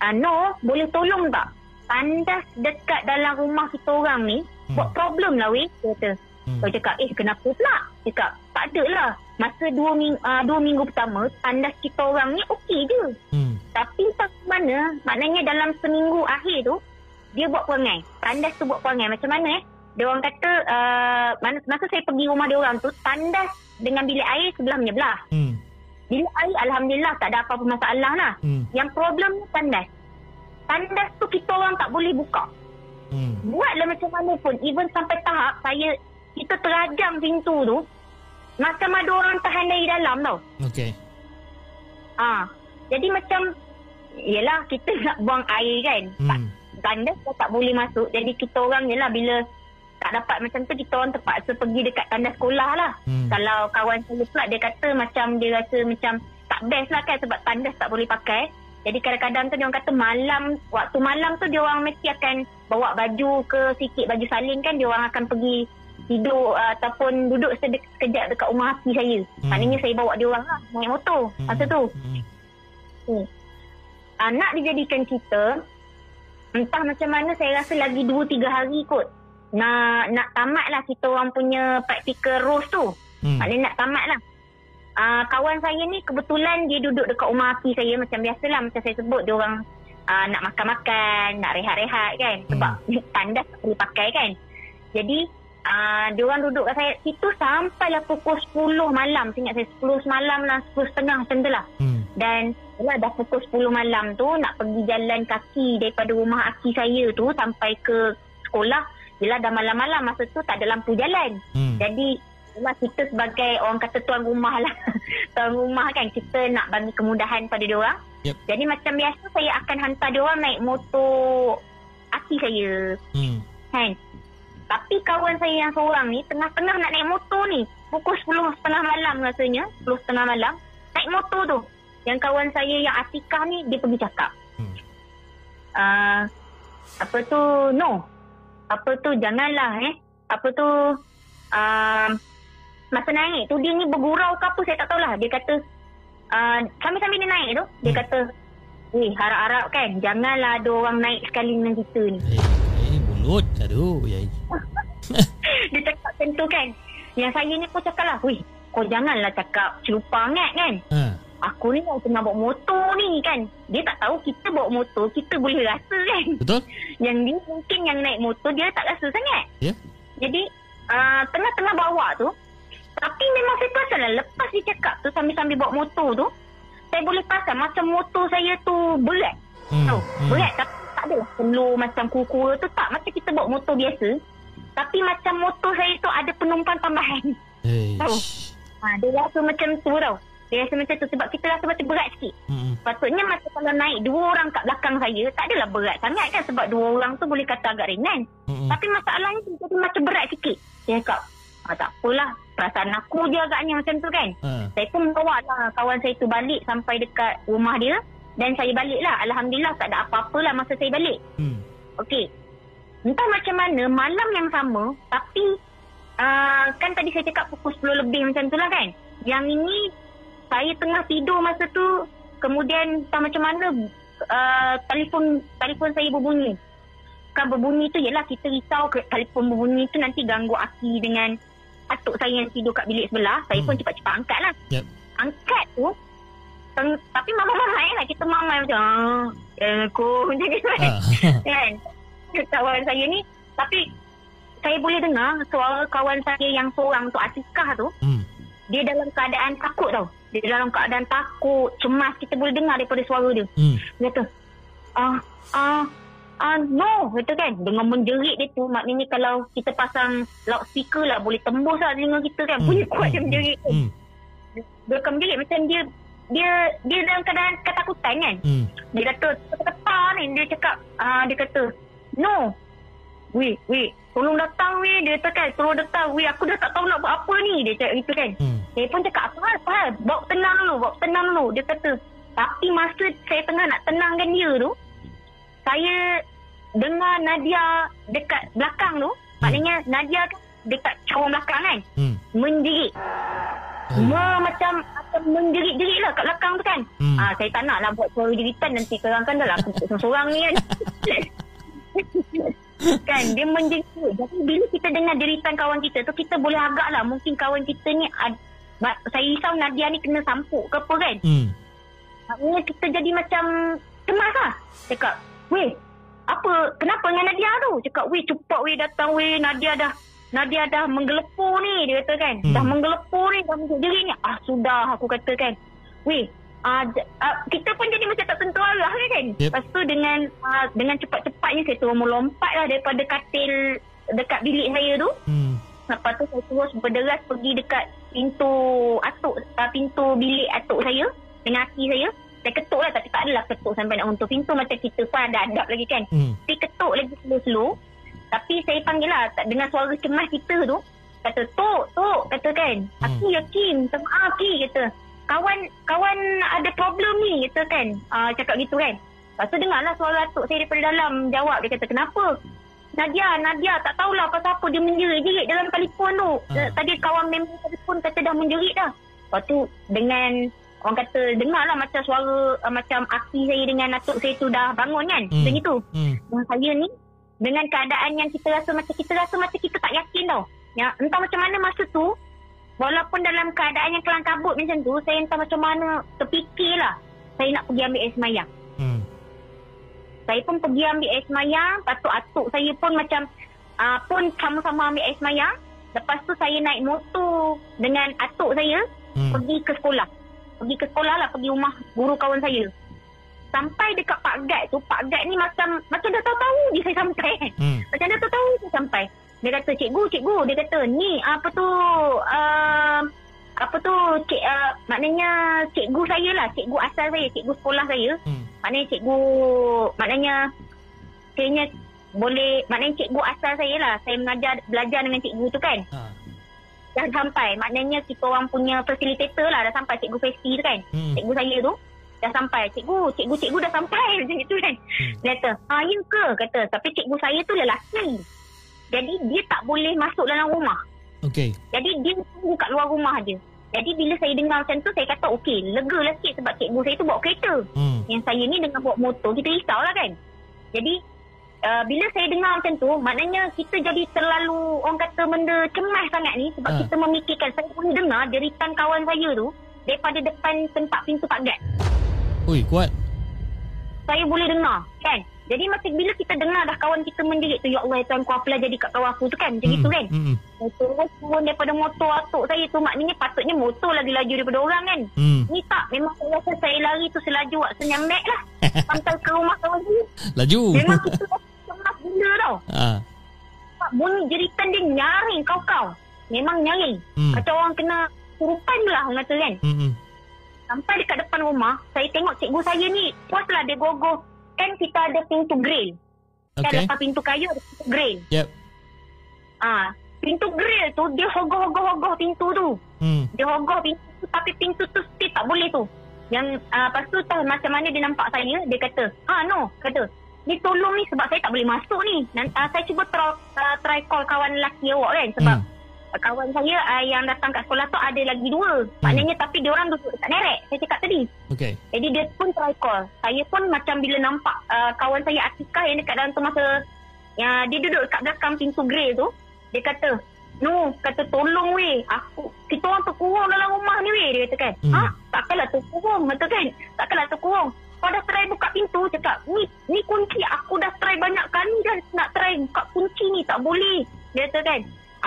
Uh, no, boleh tolong tak? Tandas dekat dalam rumah kita orang ni Hmm. buat problem lah weh. Dia kata. Hmm. Saya cakap, eh kenapa pula? Cakap, tak ada lah. Masa dua, ming- uh, dua minggu pertama, tandas kita orang ni okey je. Hmm. Tapi tak mana, maknanya dalam seminggu akhir tu, dia buat perangai. Tandas tu buat perangai. Macam mana eh? Dia orang kata, uh, masa, masa saya pergi rumah dia orang tu, tandas dengan bilik air sebelah menyebelah. Hmm. Bilik air Alhamdulillah tak ada apa-apa masalah lah. Hmm. Yang problem tandas. Tandas tu kita orang tak boleh buka. Hmm. Buatlah macam mana pun. Even sampai tahap saya, kita terajam pintu tu, macam ada orang tahan dari dalam tau. Okey. Ah, jadi macam Yelah kita nak buang air kan tak, Hmm. Tandas tak boleh masuk Jadi kita orang je lah Bila tak dapat macam tu Kita orang terpaksa pergi dekat tandas sekolah lah Hmm. Kalau kawan saya pula Dia kata macam Dia rasa macam Tak best lah kan Sebab tandas tak boleh pakai jadi kadang-kadang tu dia orang kata malam waktu malam tu dia orang mesti akan bawa baju ke sikit baju salin kan dia orang akan pergi tidur uh, ataupun duduk sekejap dekat rumah hati saya. Hmm. Maknanya saya bawa dia orang lah naik motor Hmm. masa tu. Hmm. Hmm. Uh, nak dijadikan cerita, entah macam mana saya rasa lagi 2-3 hari kot. Nak nak tamat lah kita orang punya practical rules tu. Hmm. Maknanya nak tamat lah. Uh, kawan saya ni kebetulan dia duduk dekat rumah api saya macam biasalah macam saya sebut dia orang uh, nak makan-makan, nak rehat-rehat kan. Sebab tandas tak boleh pakai kan. Jadi uh, dia orang duduk kat saya situ sampailah pukul 10 malam. Saya ingat saya 10 malam lah, 10 setengah macam tu lah. Hmm. Dan Yalah dah pukul 10 malam tu nak pergi jalan kaki daripada rumah aki saya tu sampai ke sekolah. Yelah dah malam-malam masa tu tak ada lampu jalan. Hmm. Jadi yalah kita sebagai orang kata tuan rumah lah. tuan rumah kan kita nak bagi kemudahan pada dia orang. Yep. Jadi macam biasa saya akan hantar dia orang naik motor aki saya. Hmm. Kan? Tapi kawan saya yang seorang ni tengah-tengah nak naik motor ni. Pukul 10 setengah malam rasanya. 10 setengah malam. Naik motor tu. Yang kawan saya yang Atikah ni dia pergi cakap. Hmm. Uh, apa tu? No. Apa tu? Janganlah eh. Apa tu? Uh, masa naik tu dia ni bergurau ke apa saya tak tahulah. Dia kata uh, sambil-sambil dia naik tu. Dia Hmm. kata Eh harap-harap kan Janganlah ada orang naik sekali dengan kita ni Eh, eh mulut. Aduh, yai. dia cakap macam tu kan. Yang saya ni pun cakap lah, Wih, kau janganlah cakap celupa angat kan. Ha. Aku ni yang tengah bawa motor ni kan. Dia tak tahu kita bawa motor, kita boleh rasa kan. Betul? Yang dia mungkin yang naik motor, dia tak rasa sangat. Ya. Jadi, uh, tengah-tengah bawa tu, tapi memang saya perasan lah, lepas dia cakap tu sambil-sambil bawa motor tu, saya boleh perasan macam motor saya tu berat. Hmm. Tahu, hmm. berat tapi tak adalah slow macam kuku tu tak. Macam kita bawa motor biasa. Tapi macam motor saya tu ada penumpang tambahan. Eh. Tahu. Ha, dia rasa macam tu tau. Dia rasa macam tu sebab kita rasa macam berat sikit. Hmm. Patutnya macam kalau naik dua orang kat belakang saya, tak adalah berat sangat kan sebab dua orang tu boleh kata agak ringan. Hmm. Tapi masalahnya dia jadi macam berat sikit. Dia cakap, ah, tak apalah. Perasaan aku je agaknya macam tu kan. Ha. Saya pun bawa lah kawan saya tu balik sampai dekat rumah dia. Dan saya balik lah. Alhamdulillah tak ada apa-apa lah masa saya balik. Hmm. Okey. Entah macam mana malam yang sama tapi uh, kan tadi saya cakap pukul 10 lebih macam tu lah kan. Yang ini saya tengah tidur masa tu kemudian entah macam mana uh, telefon telefon saya berbunyi. Kan berbunyi tu ialah kita risau ke telefon berbunyi tu nanti ganggu Aki dengan atuk saya yang tidur kat bilik sebelah. Saya Hmm. pun cepat-cepat angkat lah. Yep. Angkat tu teng- tapi mama-mama lah kita mama macam ah, eh, aku macam ni kan Ha. kan kawan saya ni tapi saya boleh dengar suara kawan saya yang seorang tu Atikah tu Hmm. dia dalam keadaan takut tau dia dalam keadaan takut cemas kita boleh dengar daripada suara dia Hmm. dia kata ah ah ah no kata kan dengan menjerit dia tu maknanya kalau kita pasang loudspeaker lah boleh tembus lah telinga kita kan Hmm. bunyi kuat dia menjerit tu Hmm. dia akan menjerit macam dia dia dia dalam keadaan ketakutan kan Hmm. dia kata kata ni dia cakap ah dia kata no weh weh tolong datang weh dia kata kan tolong datang weh aku dah tak tahu nak buat apa ni dia cakap gitu kan Hmm. saya pun cakap apa hal apa hal bawa tenang dulu bawa tenang dulu dia kata tapi masa saya tengah nak tenangkan dia tu saya dengar Nadia dekat belakang tu. Maknanya Nadia dekat corong belakang kan. Hmm. Menjerit. Me, macam macam menjerit-jerit lah kat belakang tu kan. Hmm. Ah, saya tak nak lah buat suara jeritan nanti korang kan dah lah aku seorang ni kan. kan dia menjerit. Jadi bila kita dengar jeritan kawan kita tu kita boleh agak lah mungkin kawan kita ni saya risau Nadia ni kena sampuk ke apa kan. Hmm. Maknanya kita jadi macam cemas lah. Cakap, weh, apa, kenapa dengan Nadia tu? Cakap, weh, cepat weh datang weh, Nadia dah, Nadia dah menggelepur ni, dia kata kan. Hmm. Dah menggelepur ni, dah menjerit ni. Ah, sudah, aku kata kan. Weh, Uh, uh, kita pun jadi macam tak tentu arah kan. Yep. Lepas tu dengan uh, dengan cepat-cepatnya saya terus melompat lah daripada katil dekat bilik saya tu. Hmm. Lepas tu saya terus berderas pergi dekat pintu atuk, uh, pintu bilik atuk saya dengan aki saya. Saya ketuk lah tapi tak adalah ketuk sampai nak untuk pintu macam kita pun ada adab lagi kan. Hmm. Saya ketuk lagi slow-slow. Tapi saya panggil lah dengan suara cemas kita tu. Kata, Tok, Tok, kata kan. Aki, Aki, minta maaf, Aki, kata. Kawan kawan ada problem ni, kata kan. Uh, cakap gitu kan. Lepas tu dengarlah suara atuk saya daripada dalam jawab. Dia kata, kenapa? Nadia, Nadia, tak tahulah pasal apa dia menjerit-jerit dalam telefon tu. Uh. Tadi kawan member telefon kata dah menjerit dah. Lepas tu dengan orang kata dengarlah macam suara uh, macam aki saya dengan atuk saya tu dah bangun kan. Hmm. Macam gitu. Hmm. Dan saya ni dengan keadaan yang kita rasa macam kita rasa macam kita tak yakin tau. Ya, entah macam mana masa tu walaupun dalam keadaan yang kelang kabut macam tu saya entah macam mana terfikirlah saya nak pergi ambil air semayang. Hmm. Saya pun pergi ambil air semayang. Lepas tu atuk saya pun macam uh, pun sama-sama ambil air semayang. Lepas tu saya naik motor dengan atuk saya Hmm. pergi ke sekolah. Pergi ke sekolah lah, pergi rumah guru kawan saya. Sampai dekat Pak Gad tu, Pak Gad ni macam macam dah tahu-tahu je saya sampai. Hmm. Macam dah tahu-tahu je sampai. Dia kata, cikgu, cikgu. Dia kata, ni apa tu, uh, apa tu, cik, uh, maknanya cikgu saya lah, cikgu asal saya, cikgu sekolah saya. Hmm. Maknanya cikgu, maknanya, kayaknya boleh, maknanya cikgu asal saya lah. Saya mengajar, belajar dengan cikgu tu kan. Ha. Dah sampai. Maknanya kita orang punya facilitator lah. Dah sampai cikgu Festi tu kan. Hmm. Cikgu saya tu. Dah sampai. Cikgu, cikgu, cikgu dah sampai. Macam itu kan. Hmm. Dia kata, ha ya ke? Kata, tapi cikgu saya tu lelaki. Jadi dia tak boleh masuk dalam rumah. Okey. Jadi dia tunggu kat luar rumah je. Jadi bila saya dengar macam tu, saya kata okey, lega lah sikit sebab cikgu saya tu bawa kereta. Hmm. Yang saya ni dengan bawa motor, kita risau lah kan. Jadi uh, bila saya dengar macam tu, maknanya kita jadi terlalu, orang kata benda cemas sangat ni. Sebab Ah. kita memikirkan, saya boleh dengar jeritan kawan saya tu daripada depan tempat pintu Pak Gad. Ui, kuat. Saya boleh dengar kan. Jadi macam bila kita dengar dah kawan kita menjerit tu, Ya Allah, ya Tuhan, kau apalah jadi kat kawan aku tu kan. Macam itu kan. Hmm. Saya turun, turun daripada motor atuk saya tu. Maknanya patutnya motor lagi laju daripada orang kan. Hmm. Ni tak, memang saya rasa saya lari tu selaju wak senyamek lah. Sampai ke rumah kawan saya. Laju. Memang kita cemas gila tau. Ha. Pak, Bunyi jeritan dia nyaring kau-kau. Memang nyaring. Hmm. Macam orang kena surupan lah orang kata kan. Hmm. Sampai dekat depan rumah, saya tengok cikgu saya ni, puas lah dia gogoh. Kan kita ada pintu grill. Kan Okey. lepas pintu kayu ada pintu grill. Yep. Ah, pintu grill tu dia hogoh-hogoh-hogoh pintu tu. Hmm. Dia hogoh pintu tu tapi pintu tu still tak boleh tu. Yang uh, lepas tu tahu macam mana dia nampak saya, dia kata, "Ah no," kata. Ni tolong ni sebab saya tak boleh masuk ni. Dan, uh, saya cuba try, uh, try call kawan lelaki awak kan sebab Hmm. Hmm. kawan saya uh, yang datang kat sekolah tu ada lagi dua. Maknanya tapi dia orang duduk dekat nerek. Saya cakap tadi. Okey. Jadi dia pun try call. Saya pun macam bila nampak uh, kawan saya Atikah yang dekat dalam tu masa yang dia duduk dekat belakang pintu grey tu, dia kata, "No, kata tolong weh, aku kita orang terkurung dalam rumah ni weh." Dia kata kan. Hmm. Hmm. "Ha, takkanlah terkurung." Kata kan. "Takkanlah terkurung." Kau dah try buka pintu Cakap Ni ni kunci Aku dah try banyak kali dah Nak try buka kunci ni Tak boleh Dia kata kan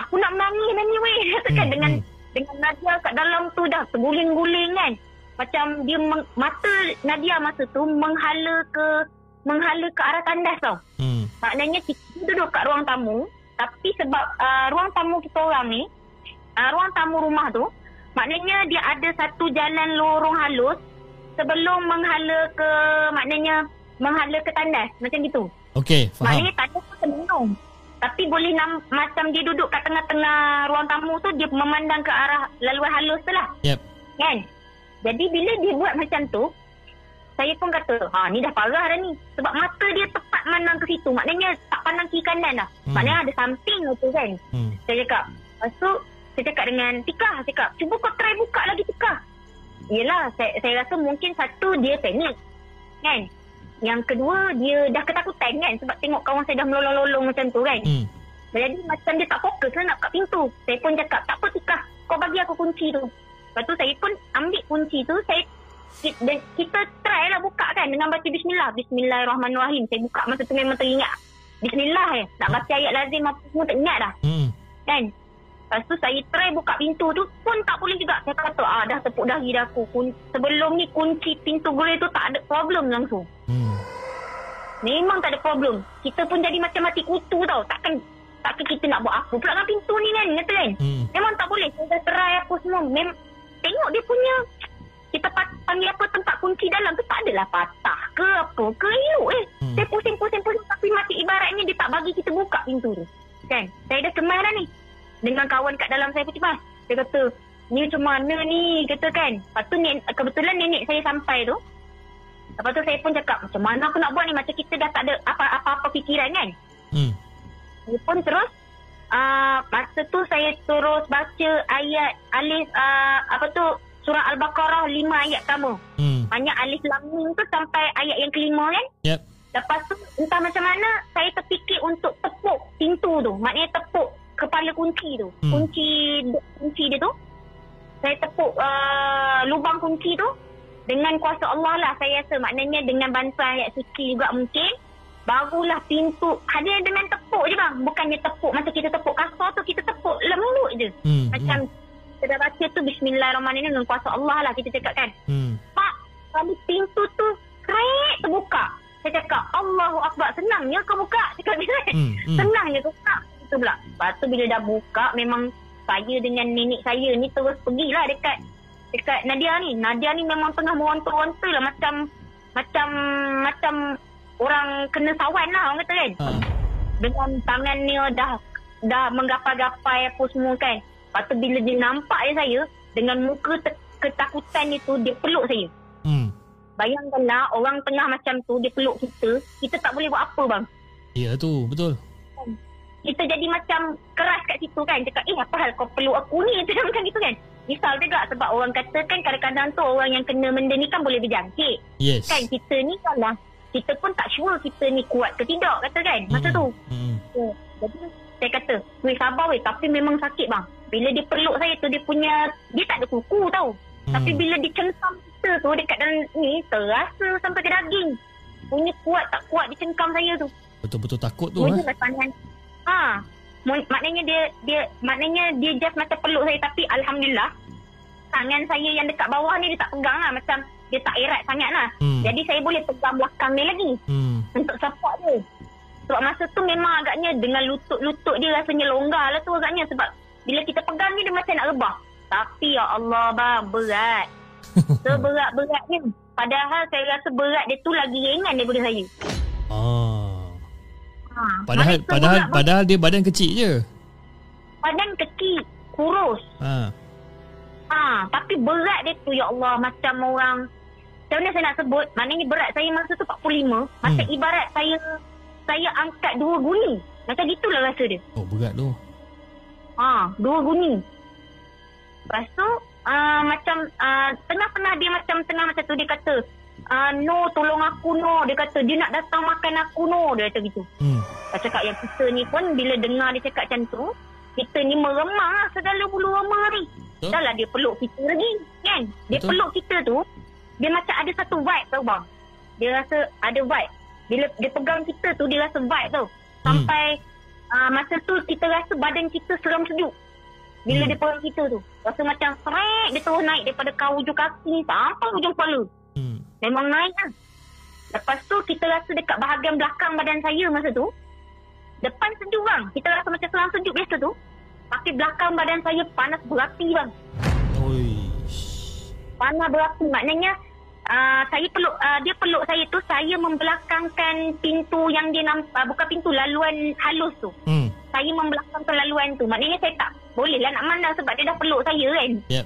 Aku nak menangis dah ni weh Hmm, Dengan hmm. dengan Nadia kat dalam tu dah terguling-guling kan. Macam dia meng, mata Nadia masa tu menghala ke menghala ke arah tandas tau. Hmm. Maknanya kita duduk kat ruang tamu tapi sebab uh, ruang tamu kita orang ni uh, ruang tamu rumah tu maknanya dia ada satu jalan lorong halus sebelum menghala ke maknanya menghala ke tandas macam gitu. Okey, faham. Maknanya tandas tu termenung. Tapi boleh nam, macam dia duduk kat tengah-tengah ruang tamu tu dia memandang ke arah laluan halus tu lah. Yep. Kan? Jadi bila dia buat macam tu, saya pun kata, ha ni dah parah dah ni. Sebab mata dia tepat mandang ke situ. Maknanya tak pandang kiri kanan dah. Hmm. Maknanya ada something tu kan. Hmm. Saya cakap. Lepas tu saya cakap dengan Tika. Saya cakap cuba kau try buka lagi Tika. Yelah saya, saya rasa mungkin satu dia panik. Kan. Yang kedua dia dah ketakutan kan. Sebab tengok kawan saya dah melolong-lolong macam tu kan. Hmm. Jadi macam dia tak fokus lah nak buka pintu. Saya pun cakap, tak apa Tika, kau bagi aku kunci tu. Lepas tu saya pun ambil kunci tu, saya ki- dan kita try lah buka kan dengan baca bismillah. Bismillahirrahmanirrahim. Saya buka masa tu memang teringat. Bismillah eh. Nak baca ayat lazim apa semua tak ingat dah. Hmm. Kan? Lepas tu saya try buka pintu tu pun tak boleh juga. Saya kata, ah dah tepuk dahi dah aku. Kun- sebelum ni kunci pintu boleh tu tak ada problem langsung. Hmm. Memang tak ada problem. Kita pun jadi macam mati kutu tau. Takkan takkan kita nak buat apa pula dengan pintu ni kan? Kata kan? Hmm. Memang tak boleh. Saya dah try apa semua. Mem tengok dia punya kita panggil apa tempat kunci dalam tu tak adalah patah ke apa ke elok eh. Hmm. Saya pusing-pusing-pusing tapi mati ibaratnya dia tak bagi kita buka pintu tu. Kan? Saya dah kemas dah ni. Dengan kawan kat dalam saya pun cemas. Dia kata, ni macam mana ni? Kata kan. Lepas tu nen- kebetulan nenek saya sampai tu. Lepas tu saya pun cakap, macam mana aku nak buat ni? Macam kita dah tak ada apa- apa-apa fikiran kan? Hmm. Dia pun terus uh, masa tu saya terus baca ayat alif uh, apa tu surah al-baqarah 5 ayat pertama. Hmm. Banyak alif lam mim tu sampai ayat yang kelima kan. Yep. Lepas tu entah macam mana saya terfikir untuk tepuk pintu tu. Maknanya tepuk kepala kunci tu. Hmm. Kunci kunci dia tu. Saya tepuk uh, lubang kunci tu dengan kuasa Allah lah saya rasa. Maknanya dengan bantuan ayat suci juga mungkin. Barulah pintu yang dengan tepuk je bang. Bukannya tepuk macam kita tepuk kasar tu kita tepuk lembut je. Hmm. Macam kita dah baca tu bismillahirrahmanirrahim dengan kuasa Allah lah kita cakap kan. Hmm. Pak, kali pintu tu krek terbuka. Saya cakap, Allahu Akbar, senangnya kau buka. Cakap dia. Hmm. Hmm. Senangnya kau buka. Itu pula. Lepas tu bila dah buka, memang saya dengan nenek saya ni terus pergilah dekat dekat Nadia ni. Nadia ni memang tengah meronta-ronta lah macam macam macam orang kena sawan lah orang kata kan. Ha. Dengan tangan dia dah dah menggapai-gapai apa semua kan. Lepas tu bila dia nampak je saya dengan muka te- ketakutan itu dia peluk saya. Hmm. Bayangkanlah orang tengah macam tu dia peluk kita, kita tak boleh buat apa bang. Ya tu, betul. Kita jadi macam keras kat situ kan. Cakap, eh apa hal kau peluk aku ni? Macam macam gitu kan. Misal juga sebab orang kata kan kadang-kadang tu orang yang kena benda ni kan boleh berjangkit. Yes. Kan kita ni kalau kita pun tak sure kita ni kuat ke tidak kata kan masa tu. Hmm. Oh, Jadi saya kata, weh sabar weh tapi memang sakit bang. Bila dia peluk saya tu dia punya, dia tak ada kuku tau. Hmm. Tapi bila dicengkam kita tu dekat dalam ni terasa sampai ke daging. Punya kuat tak kuat dicengkam saya tu. Betul-betul takut tu. Mungkin Ha? lah. Ha. Maknanya dia dia maknanya dia just macam peluk saya tapi alhamdulillah tangan saya yang dekat bawah ni dia tak pegang lah macam dia tak erat sangat lah. Hmm. Jadi saya boleh pegang belakang ni lagi Hmm. untuk support dia. Sebab masa tu memang agaknya dengan lutut-lutut dia rasanya longgar lah tu agaknya sebab bila kita pegang ni dia macam nak rebah. Tapi ya Allah bang, berat. Seberat-beratnya. Padahal saya rasa berat dia tu lagi ringan daripada saya. Ah. Ha. Padahal Mana padahal seberat, padahal dia badan kecil je. badan kecil, kurus. Ha. Ha, tapi berat dia tu ya Allah macam orang macam mana saya nak sebut? Maknanya berat saya masa tu 45. Masa Hmm. ibarat saya saya angkat dua guni. Macam gitulah rasa dia. Oh berat tu. Ha, dua guni. Lepas tu uh, macam uh, tengah-tengah dia macam tengah macam tu dia kata uh, no tolong aku no dia kata dia nak datang makan aku no dia kata gitu. Hmm. Saya cakap yang kita ni pun bila dengar dia cakap macam tu kita ni meremang lah segala bulu roma ni. Betul. Dah lah dia peluk kita lagi kan. Dia Betul. peluk kita tu dia macam ada satu vibe tau bang. Dia rasa ada vibe. Bila dia pegang kita tu dia rasa vibe tau. Sampai uh, masa tu kita rasa badan kita seram sejuk. Bila Hmm. dia pegang kita tu. Rasa macam seret dia terus naik daripada kau ujung kaki ni sampai ujung kepala. Hmm. Memang naik lah. Lepas tu kita rasa dekat bahagian belakang badan saya masa tu. Depan sejuk bang. Kita rasa macam selang sejuk biasa tu. Tapi belakang badan saya panas berapi bang. Oi. Panas berapi. Maknanya uh, saya peluk, uh, dia peluk saya tu saya membelakangkan pintu yang dia nampak, uh, bukan pintu laluan halus tu. Hmm. Saya membelakangkan laluan tu. Maknanya saya tak boleh lah nak mandang sebab dia dah peluk saya kan. Yep.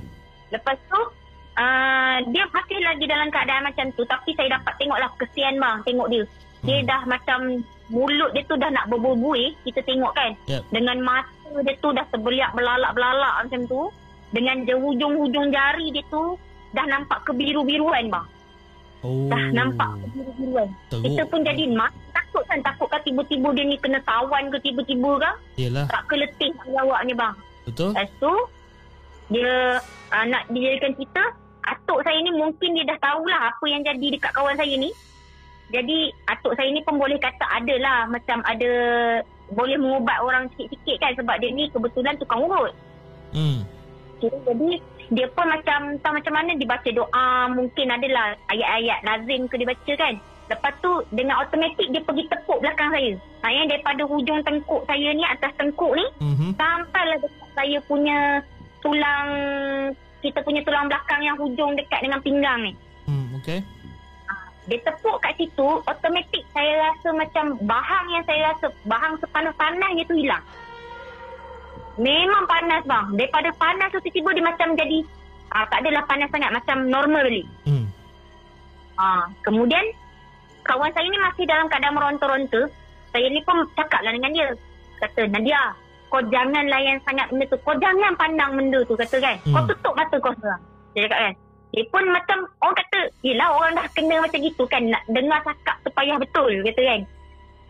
Lepas tu uh, dia masih lagi dalam keadaan macam tu tapi saya dapat tengoklah kesian bang tengok dia. Dia Hmm. dah macam mulut dia tu dah nak berbuih kita tengok kan. Yep. Dengan mata dia tu dah terbeliak belalak-belalak macam tu. Dengan hujung-hujung jari dia tu dah nampak kebiru-biruan bang. Oh. Dah nampak kebiru-biruan. Teruk. Kita pun jadi mak takut kan takut kan tiba-tiba dia ni kena tawan ke tiba-tiba kan. Yelah. Tak ke letih awaknya bang. Betul? Lepas tu dia uh, nak dijadikan cerita atuk saya ni mungkin dia dah tahulah apa yang jadi dekat kawan saya ni. Jadi atuk saya ni pun boleh kata ada lah macam ada boleh mengubat orang sikit-sikit kan sebab dia ni kebetulan tukang urut. Hmm. Okay, jadi dia pun macam tak macam mana dibaca doa mungkin adalah ayat-ayat lazim ke dibaca kan. Lepas tu dengan automatik dia pergi tepuk belakang saya. Yang daripada hujung tengkuk saya ni atas tengkuk ni Mhm. sampailah dekat saya punya tulang kita punya tulang belakang yang hujung dekat dengan pinggang ni. Hmm, okay. Dia tepuk kat situ, automatik saya rasa macam bahang yang saya rasa, bahang sepanas-panasnya tu hilang. Memang panas bang. Daripada panas tu tiba-tiba dia macam jadi, ah, tak adalah panas sangat, macam normal balik. Hmm. Ah, kemudian, kawan saya ni masih dalam keadaan meronta-ronta. Saya ni pun cakap lah dengan dia. Kata, Nadia, kau jangan layan sangat benda tu. Kau jangan pandang benda tu, kata kan. Kau Hmm. tutup mata kau sekarang. Dia cakap kan. Dia pun macam, orang kata, yelah orang dah kena macam gitu kan. Nak dengar cakap tu payah betul, kata kan.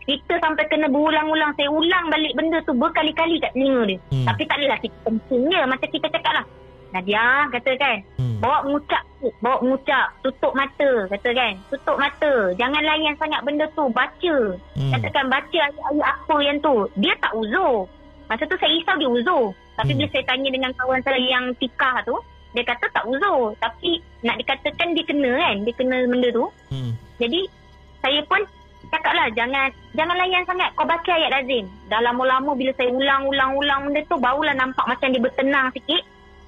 Kita sampai kena berulang-ulang. Saya ulang balik benda tu berkali-kali kat telinga dia. Hmm. Tapi tak adalah kita pentingnya. Macam kita cakap lah. Nadia, kata kan. Hmm. Bawa mengucap Bawa mengucap Tutup mata Kata kan Tutup mata Jangan layan sangat benda tu Baca Hmm. Katakan baca ayat-ayat apa yang tu Dia tak uzur Masa tu saya risau dia uzur Tapi Hmm. bila saya tanya dengan kawan saya yang tikah tu Dia kata tak uzur Tapi nak dikatakan dia kena kan Dia kena benda tu Hmm. Jadi saya pun cakap lah Jangan jangan layan sangat Kau baca ayat lazim Dah lama-lama bila saya ulang-ulang-ulang benda tu Barulah nampak macam dia bertenang sikit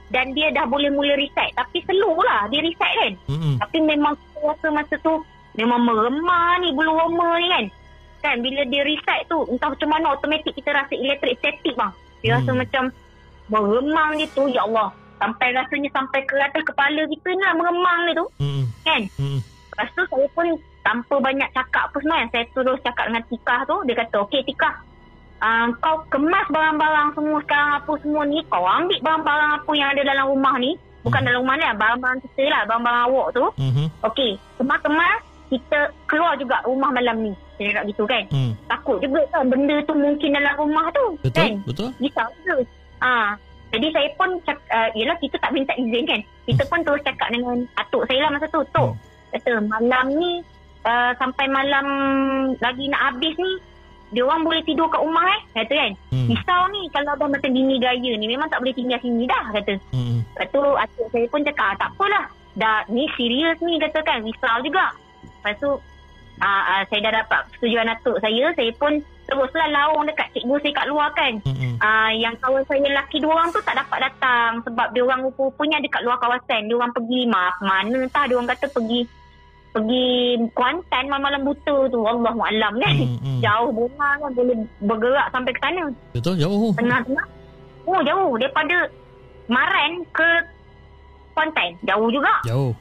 Dan dia dah boleh mula recite Tapi slow lah dia recite kan Hmm. tapi memang rasa masa tu memang meremah ni bulu roma ni kan. Kan bila dia recite tu entah macam mana automatik kita rasa elektrik statik bang. Dia rasa Hmm. macam meremang gitu ya Allah. Sampai rasanya sampai ke atas kepala kita ni lah meremang ni tu Hmm. kan. Hmm. Lepas tu saya pun tanpa banyak cakap apa semua kan. Saya terus cakap dengan Tika tu. Dia kata okey Tika. Uh, kau kemas barang-barang semua sekarang apa semua ni. Kau ambil barang-barang apa yang ada dalam rumah ni. Bukan Hmm. dalam rumah ni lah. Barang-barang kita lah. Barang-barang awak tu. Hmm. Okey, kemas-kemas kita keluar juga rumah malam ni. Saya cakap gitu kan. Hmm. Takut juga kan benda tu mungkin dalam rumah tu. Betul? Kan? Betul? Risau tu. Ha. Jadi saya pun cak, uh, yelah kita tak minta izin kan. Kita pun terus cakap dengan atuk saya lah masa tu. Tok, Hmm. kata malam ni uh, sampai malam lagi nak habis ni dia orang boleh tidur kat rumah eh. Kata kan. Hmm. Risau ni kalau abang macam bini gaya ni memang tak boleh tinggal sini dah kata. Hmm. Lepas tu atuk saya pun cakap ah, tak apalah. Dah ni serius ni kata kan. Risau juga. Lepas tu ah, ah, saya dah dapat persetujuan atuk saya. Saya pun teruslah laung dekat cikgu saya kat luar kan. Hmm. Ah, yang kawan saya lelaki dua orang tu tak dapat datang. Sebab dia orang rupa-rupanya dekat luar kawasan. Dia orang pergi maaf mana entah. Dia orang kata pergi pergi Kuantan malam-malam buta tu. Allahualam kan. Hmm, hmm. Jauh bunga kan boleh bergerak sampai ke sana. Betul? Jauh. Tengah-tengah. Oh jauh. Daripada Maran ke Kuantan. Jauh juga. Jauh.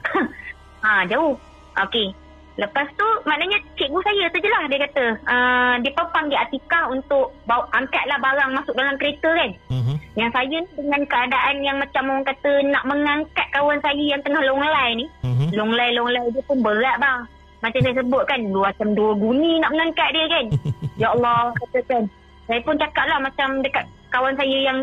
Ha, jauh. Okey. Lepas tu maknanya cikgu saya tu je lah dia kata. Uh, dia pun panggil Atika untuk bawa, angkatlah barang masuk dalam kereta kan. Hmm. Yang saya ni dengan keadaan yang macam orang kata nak mengangkat kawan saya yang tengah longlai ni. Hmm. Longlai-longlai dia pun berat bang. Macam saya sebut kan, dua macam dua guni nak mengangkat dia kan. ya Allah, kata kan. Saya pun cakap lah macam dekat kawan saya yang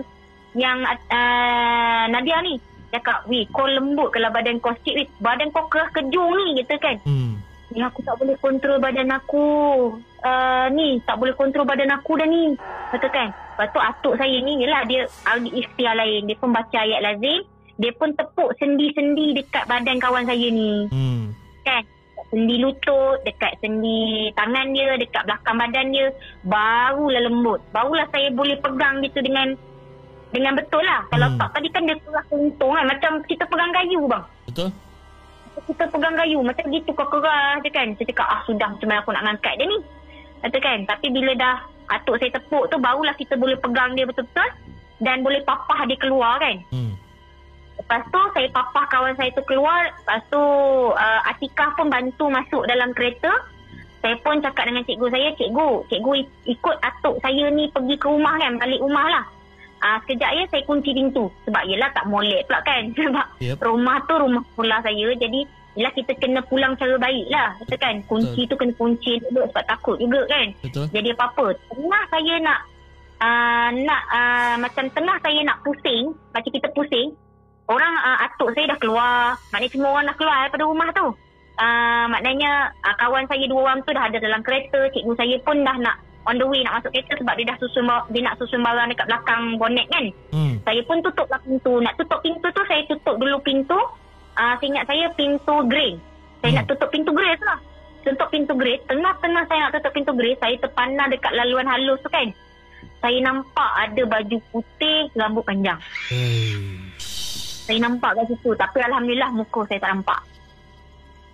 yang uh, Nadia ni. Cakap, weh kau lembut kalau badan kau sikit weh. Badan kau keras kejung ni, gitu kan. Hmm. Ni aku tak boleh kontrol badan aku. Uh, ni, tak boleh kontrol badan aku dah ni. Kata kan. Lepas tu atuk saya ni, yelah dia ambil ikhtiar lain. Dia pun baca ayat lazim. Dia pun tepuk sendi-sendi dekat badan kawan saya ni. Hmm. Kan. Sendi lutut, dekat sendi tangan dia, dekat belakang badan dia. Barulah lembut. Barulah saya boleh pegang gitu dengan dengan betul lah. Kalau Hmm. tak, tadi kan dia keras untung kan. Macam kita pegang kayu bang Betul? Kita pegang kayu macam gitu kau keras je kan. Saya cakap ah sudah macam mana aku nak ngangkat dia ni. Kata kan. Tapi bila dah atuk saya tepuk tu barulah kita boleh pegang dia betul-betul dan boleh papah dia keluar kan. Hmm. Lepas tu saya papah kawan saya tu keluar. Lepas tu uh, Atikah pun bantu masuk dalam kereta. Saya pun cakap dengan cikgu saya, cikgu, cikgu ikut atuk saya ni pergi ke rumah kan, balik rumah lah. Ah, sekejap ya saya kunci pintu. Sebab yelah tak molek pula kan. Sebab Yep. rumah tu rumah sekolah saya. Jadi yelah kita kena pulang cara baik lah. Kata kan, kunci tu kena kunci dulu sebab takut juga kan. Betul. Jadi apa-apa. Tengah saya nak uh, nak uh, macam tengah saya nak pusing, macam kita pusing, orang uh, atuk saya dah keluar. Maknanya semua orang dah keluar daripada rumah tu. Uh, maknanya uh, kawan saya dua orang tu dah ada dalam kereta. Cikgu saya pun dah nak on the way nak masuk kereta sebab dia dah susun dia nak susun barang dekat belakang bonet kan. Hmm. Saya pun tutuplah pintu. Nak tutup pintu tu saya tutup dulu pintu. Uh, saya ingat saya pintu grey. Saya Hmm. nak tutup pintu grey tu lah. Tutup pintu grey. Tengah-tengah saya nak tutup pintu grey. Saya terpandang dekat laluan halus tu kan. Saya nampak ada baju putih, rambut panjang. Hey. Saya nampak kat situ. Tapi Alhamdulillah muka saya tak nampak.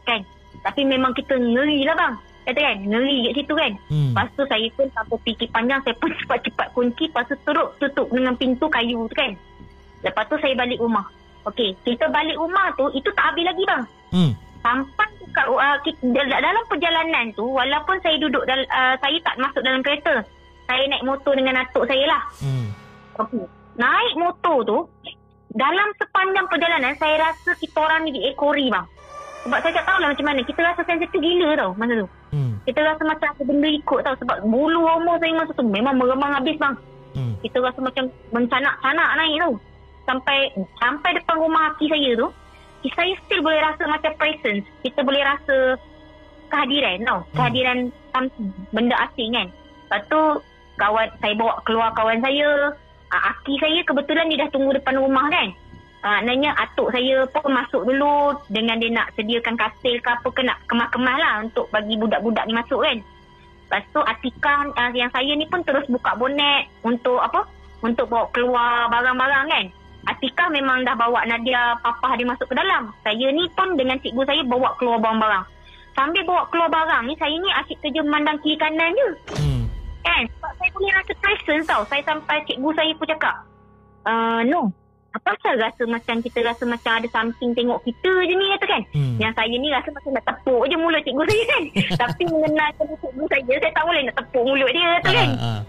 Kan? Tapi memang kita ngeri lah bang. Kata kan? Ngeri kat situ kan? Hmm. Lepas tu saya pun tanpa fikir panjang Saya pun cepat-cepat kunci Lepas tu teruk tutup dengan pintu kayu tu kan Lepas tu saya balik rumah Okey, kita balik rumah tu Itu tak habis lagi bang Hmm. Sampai dekat uh, kita, dal- dalam perjalanan tu Walaupun saya duduk dal, uh, Saya tak masuk dalam kereta Saya naik motor dengan atuk saya lah Hmm. Okey. Naik motor tu Dalam sepanjang perjalanan Saya rasa kita orang ni diekori bang Sebab saya tak tahulah macam mana Kita rasa sensitif gila tau Masa tu Hmm. kita rasa macam ada benda ikut tau sebab bulu roma saya masa tu memang meremang habis bang. Hmm. Kita rasa macam mencanak-canak naik tu. Sampai sampai depan rumah aki saya tu, saya still boleh rasa macam presence. Kita boleh rasa kehadiran tau. Kehadiran something, benda asing kan. Lepas tu kawan saya bawa keluar kawan saya. Uh, aki saya kebetulan dia dah tunggu depan rumah kan. Uh, maknanya atuk saya pun masuk dulu dengan dia nak sediakan katil ke apa ke nak kemas-kemas lah untuk bagi budak-budak ni masuk kan. Lepas tu Atika uh, yang saya ni pun terus buka bonet untuk apa? Untuk bawa keluar barang-barang kan. Atika memang dah bawa Nadia papa dia masuk ke dalam. Saya ni pun dengan cikgu saya bawa keluar barang-barang. Sambil bawa keluar barang ni saya ni asyik kerja memandang kiri kanan je. Hmm. Kan? Sebab saya boleh rasa presence tau. Saya sampai cikgu saya pun cakap, uh, no, apa pasal rasa macam kita rasa macam ada something tengok kita je ni kata kan. Hmm. Yang saya ni rasa macam nak tepuk je mulut cikgu saya kan. Tapi mengenalkan cikgu saya, saya tak boleh nak tepuk mulut dia kata kan. Ah, ah.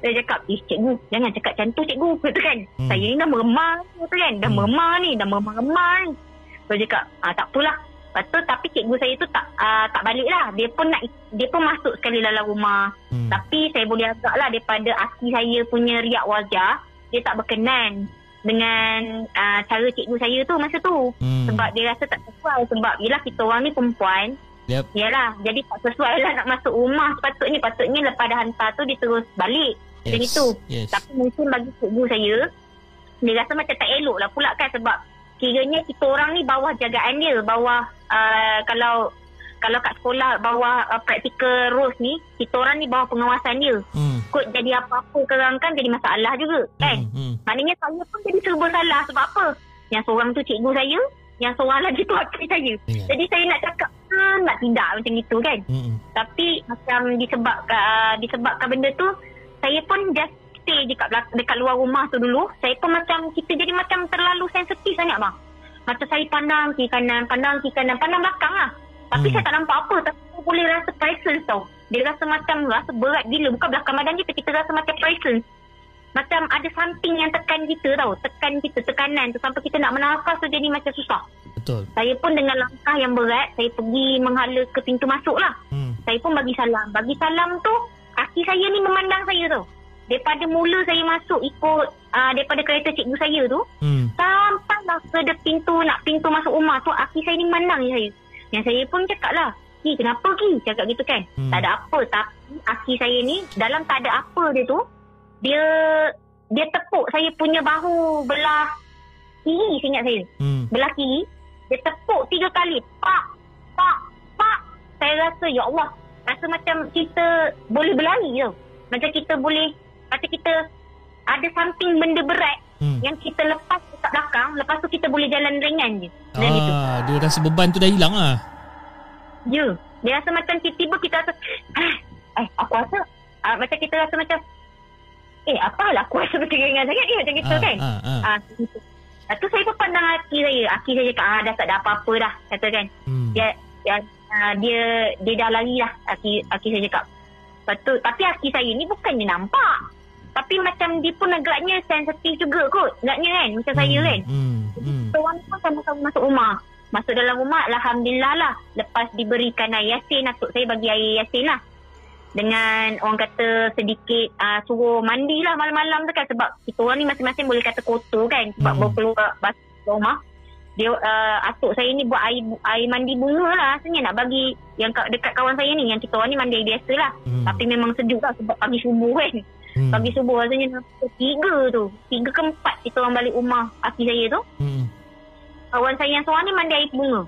Saya cakap, eh cikgu, jangan cakap macam tu cikgu. Kata kan, Hmm. saya ni dah meremang kata kan. Dah Hmm. meremang ni, dah meremang-remang ni. Saya cakap, ah, tak apalah. Lepas tu, tapi cikgu saya tu tak uh, tak balik lah. Dia pun nak dia pun masuk sekali dalam rumah. Hmm. Tapi saya boleh agak lah daripada aki saya punya riak wajah, dia tak berkenan dengan uh, cara cikgu saya tu masa tu. Hmm. Sebab dia rasa tak sesuai. Sebab yelah kita orang ni perempuan. Yep. Yalah, jadi tak sesuai lah nak masuk rumah sepatutnya. Patutnya lepas dah hantar tu dia terus balik. Macam Yes. itu. Yes. Tapi mungkin bagi cikgu saya, dia rasa macam tak elok lah pula kan sebab kiranya kita orang ni bawah jagaan dia. Bawah, uh, kalau kalau kat sekolah bawah uh, practical rules ni, kita orang ni bawah pengawasan dia. Hmm. Kot jadi apa-apa kerang kan jadi masalah juga kan. Hmm. Hmm. Maknanya saya pun jadi serba salah sebab apa? Yang seorang tu cikgu saya, yang seorang lagi tu akil saya. Ingat. Jadi saya nak cakap, hmm, nak tidak macam itu kan. Hmm. Tapi macam disebabkan, uh, disebabkan benda tu, saya pun just stay dekat, belak- dekat luar rumah tu dulu. Saya pun macam, kita jadi macam terlalu sensitif sangat bang. Macam saya pandang kiri kanan, pandang kiri kanan, pandang belakang lah. Tapi Hmm. saya tak nampak apa. Tapi saya boleh rasa presence tau. Dia rasa macam, rasa berat gila. Bukan belakang badan kita, kita rasa macam presence. Macam ada something yang tekan kita tau. Tekan kita, tekanan tu. Sampai kita nak bernafas tu jadi macam susah. Betul. Saya pun dengan langkah yang berat, saya pergi menghala ke pintu masuk lah. Hmm. Saya pun bagi salam. Bagi salam tu, kaki saya ni memandang saya tu. Daripada mula saya masuk ikut uh, daripada kereta cikgu saya tu, Hmm. sampai lah ke pintu, nak pintu masuk rumah tu, aki saya ni memandang je saya. Yang saya pun cakap lah, Ki, kenapa Ki? Cakap gitu kan. Hmm. Tak ada apa. Tapi aki saya ni, dalam tak ada apa dia tu, dia dia tepuk saya punya bahu belah kiri, saya ingat saya Hmm. belah kiri dia tepuk tiga kali pak pak pak saya rasa ya Allah rasa macam kita boleh berlari tau macam kita boleh macam kita ada something benda berat Hmm. yang kita lepas dekat belakang lepas tu kita boleh jalan ringan je dan itu Ah, dia rasa beban tu dah hilang lah. Ya dia rasa macam tiba-tiba kita rasa "Ah, eh aku rasa ah, macam kita rasa macam eh apalah aku rasa macam ringan sangat ni macam gitu Ah, kan ah, ah. ah, gitu. Lepas tu saya pun pandang aki saya. Aki saya cakap, ah, dah tak ada apa-apa dah. Kata kan. Hmm. Dia, dia uh, dia dia dah lari lah Aki, Aki saya cakap Lepas tu, tapi Aki saya ni bukannya nampak tapi macam dia pun agaknya sensitif juga kot agaknya kan macam saya Hmm, kan Hmm. Hmm. kita orang pun sama-sama masuk rumah masuk dalam rumah Alhamdulillah lah lepas diberikan air yasin atuk saya bagi air yasin lah dengan orang kata sedikit uh, suruh mandi lah malam-malam tu kan sebab kita orang ni masing-masing boleh kata kotor kan sebab Hmm. hmm. baru keluar basuh rumah dia uh, atuk saya ni buat air, air mandi bunga lah rasanya nak bagi yang kat- dekat kawan saya ni yang kita orang ni mandi air biasa lah Hmm. tapi memang sejuk lah sebab pagi subuh kan Hmm. pagi subuh rasanya tiga tu tiga ke empat kita orang balik rumah aki saya tu Hmm. Kawan saya yang seorang ni mandi air bunga.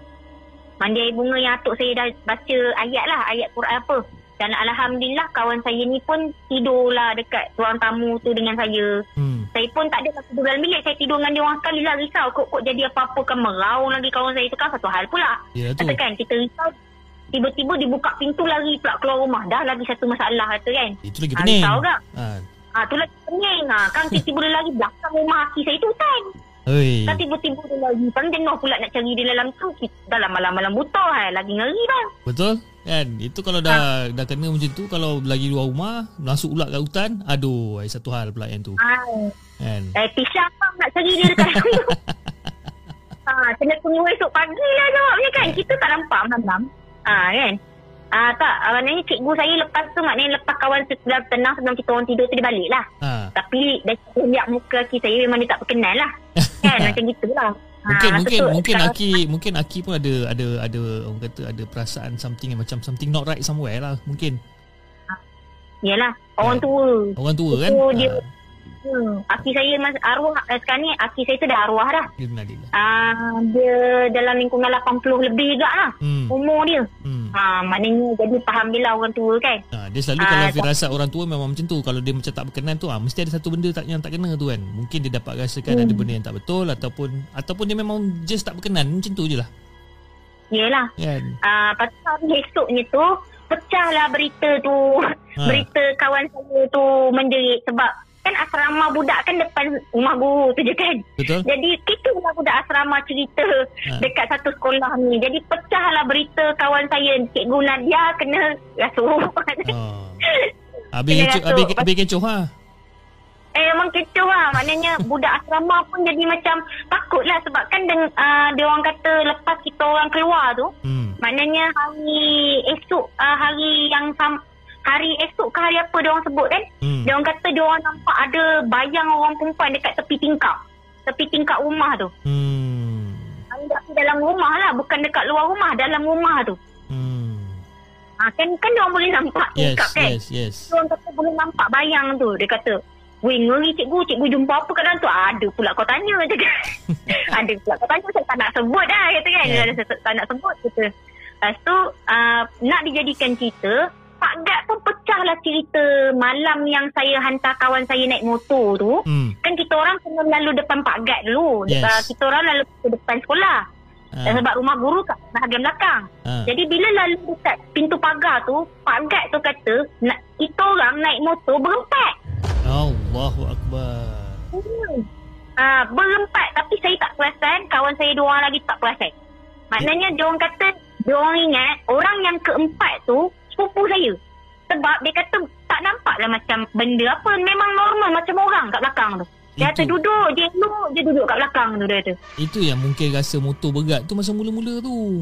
Mandi air bunga yang atuk saya dah baca ayat lah, ayat Quran apa. Dan Alhamdulillah kawan saya ni pun tidur lah dekat ruang tamu tu dengan saya. Hmm. Saya pun tak ada tidur dalam bilik. Saya tidur dengan dia orang sekali lah risau. Kok, kok jadi apa-apa kan meraung lagi kawan saya tu kan satu hal pula. Ya tu. Katakan kita risau. Tiba-tiba dibuka pintu lari pula keluar rumah. Dah lagi satu masalah kata kan. Itu lagi Ah, pening. risau tak? Ha. Ah, tu lagi pening. Ah, kan tiba-tiba lari belakang rumah aki saya tu hutan. Oi. Kan tiba-tiba dia lagi Kan jenuh pula nak cari dia dalam tu dalam malam-malam buta hai. Lagi ngeri bang Betul? Kan? Itu kalau dah dah kena macam tu kalau lagi luar rumah, masuk pula kat hutan, aduh, satu hal pula yang tu. Hai. Kan? Eh pisang bang nak cari dia dekat tu ha, Kena tunggu esok pagi lah jawabnya kan Kita tak nampak malam ha, kan Ah tak, ah, maknanya cikgu saya lepas tu maknanya lepas kawan sebelah tenang sebelum kita orang tidur tu dia balik lah. Ha. Tapi dah lihat muka kita saya memang dia tak berkenan lah. kan macam gitulah. Mungkin Ah, mungkin betul. mungkin Kalau- Aki mungkin Aki pun ada ada ada orang kata ada perasaan something yang macam something not right somewhere lah mungkin. Yalah, orang Ya. tua. Orang tua kan? Dia- Ha. Hmm, aki saya mas, arwah eh, sekarang ni aki saya tu dah arwah dah. Ah dia dalam lingkungan 80 lebih juga lah Hmm. umur dia. Hmm. Ha, maknanya jadi faham bila orang tua kan. Ha, dia selalu Ah, kalau tak- firasat orang tua memang macam tu. Kalau dia macam tak berkenan tu, ah mesti ada satu benda tak yang tak kena tu kan. Mungkin dia dapat rasakan Hmm. ada benda yang tak betul ataupun ataupun dia memang just tak berkenan. Macam tu je lah. Yelah. Kan? Ah, tu hari esoknya tu pecahlah berita tu. Ha. Berita kawan saya tu menjerit sebab kan asrama budak kan depan rumah guru tu je kan. Betul? Jadi kita lah budak asrama cerita Ha. dekat satu sekolah ni. Jadi pecahlah berita kawan saya Cikgu Nadia kena rasuh. Oh. Habis Kena kecoh, habis, habis kecoh ha. Eh memang kecoh lah Maknanya budak asrama pun jadi macam Takut lah Sebab kan deng, uh, Dia orang kata Lepas kita orang keluar tu Hmm. Maknanya hari esok uh, Hari yang sam, Hari esok ke hari apa dia orang sebut kan Hmm. Dia orang kata dia orang nampak ada Bayang orang perempuan dekat tepi tingkap Tepi tingkap rumah tu Hmm. Tapi dalam rumah lah Bukan dekat luar rumah Dalam rumah tu Hmm. ha, Kan kan dia orang boleh nampak Yes, tingkap kan yes, yes. Dia orang kata boleh nampak bayang tu. Dia kata, Weh ngeri cikgu, cikgu jumpa apa kat dalam tu? Ada pula kau tanya. Kata. Ada pula kau tanya, saya tak nak sebut dah. Kata kan, yeah. saya tak nak sebut. Kata. Lepas tu, uh, nak dijadikan cerita, Pak Gad pun pecahlah cerita malam yang saya hantar kawan saya naik motor tu. Hmm. Kan kita orang kena lalu depan Pak Gad dulu. Yes. Uh, kita orang lalu ke depan sekolah. Uh. Sebab rumah guru kat bahagian belakang. Ha. Jadi bila lalu dekat pintu pagar tu, Pak Gad tu kata, nak, kita orang naik motor berempat. Allahu akbar. Hmm. Ah, berempat tapi saya tak perasan, kawan saya dua orang lagi tak perasan. Maknanya dia orang kata, dia orang ingat orang yang keempat tu sepupu saya. Sebab dia kata tak nampak lah macam benda apa, memang normal macam orang kat belakang tu. Dia kata duduk, dia elok je duduk kat belakang tu dia kata. Itu yang mungkin rasa motor berat tu masa mula-mula tu.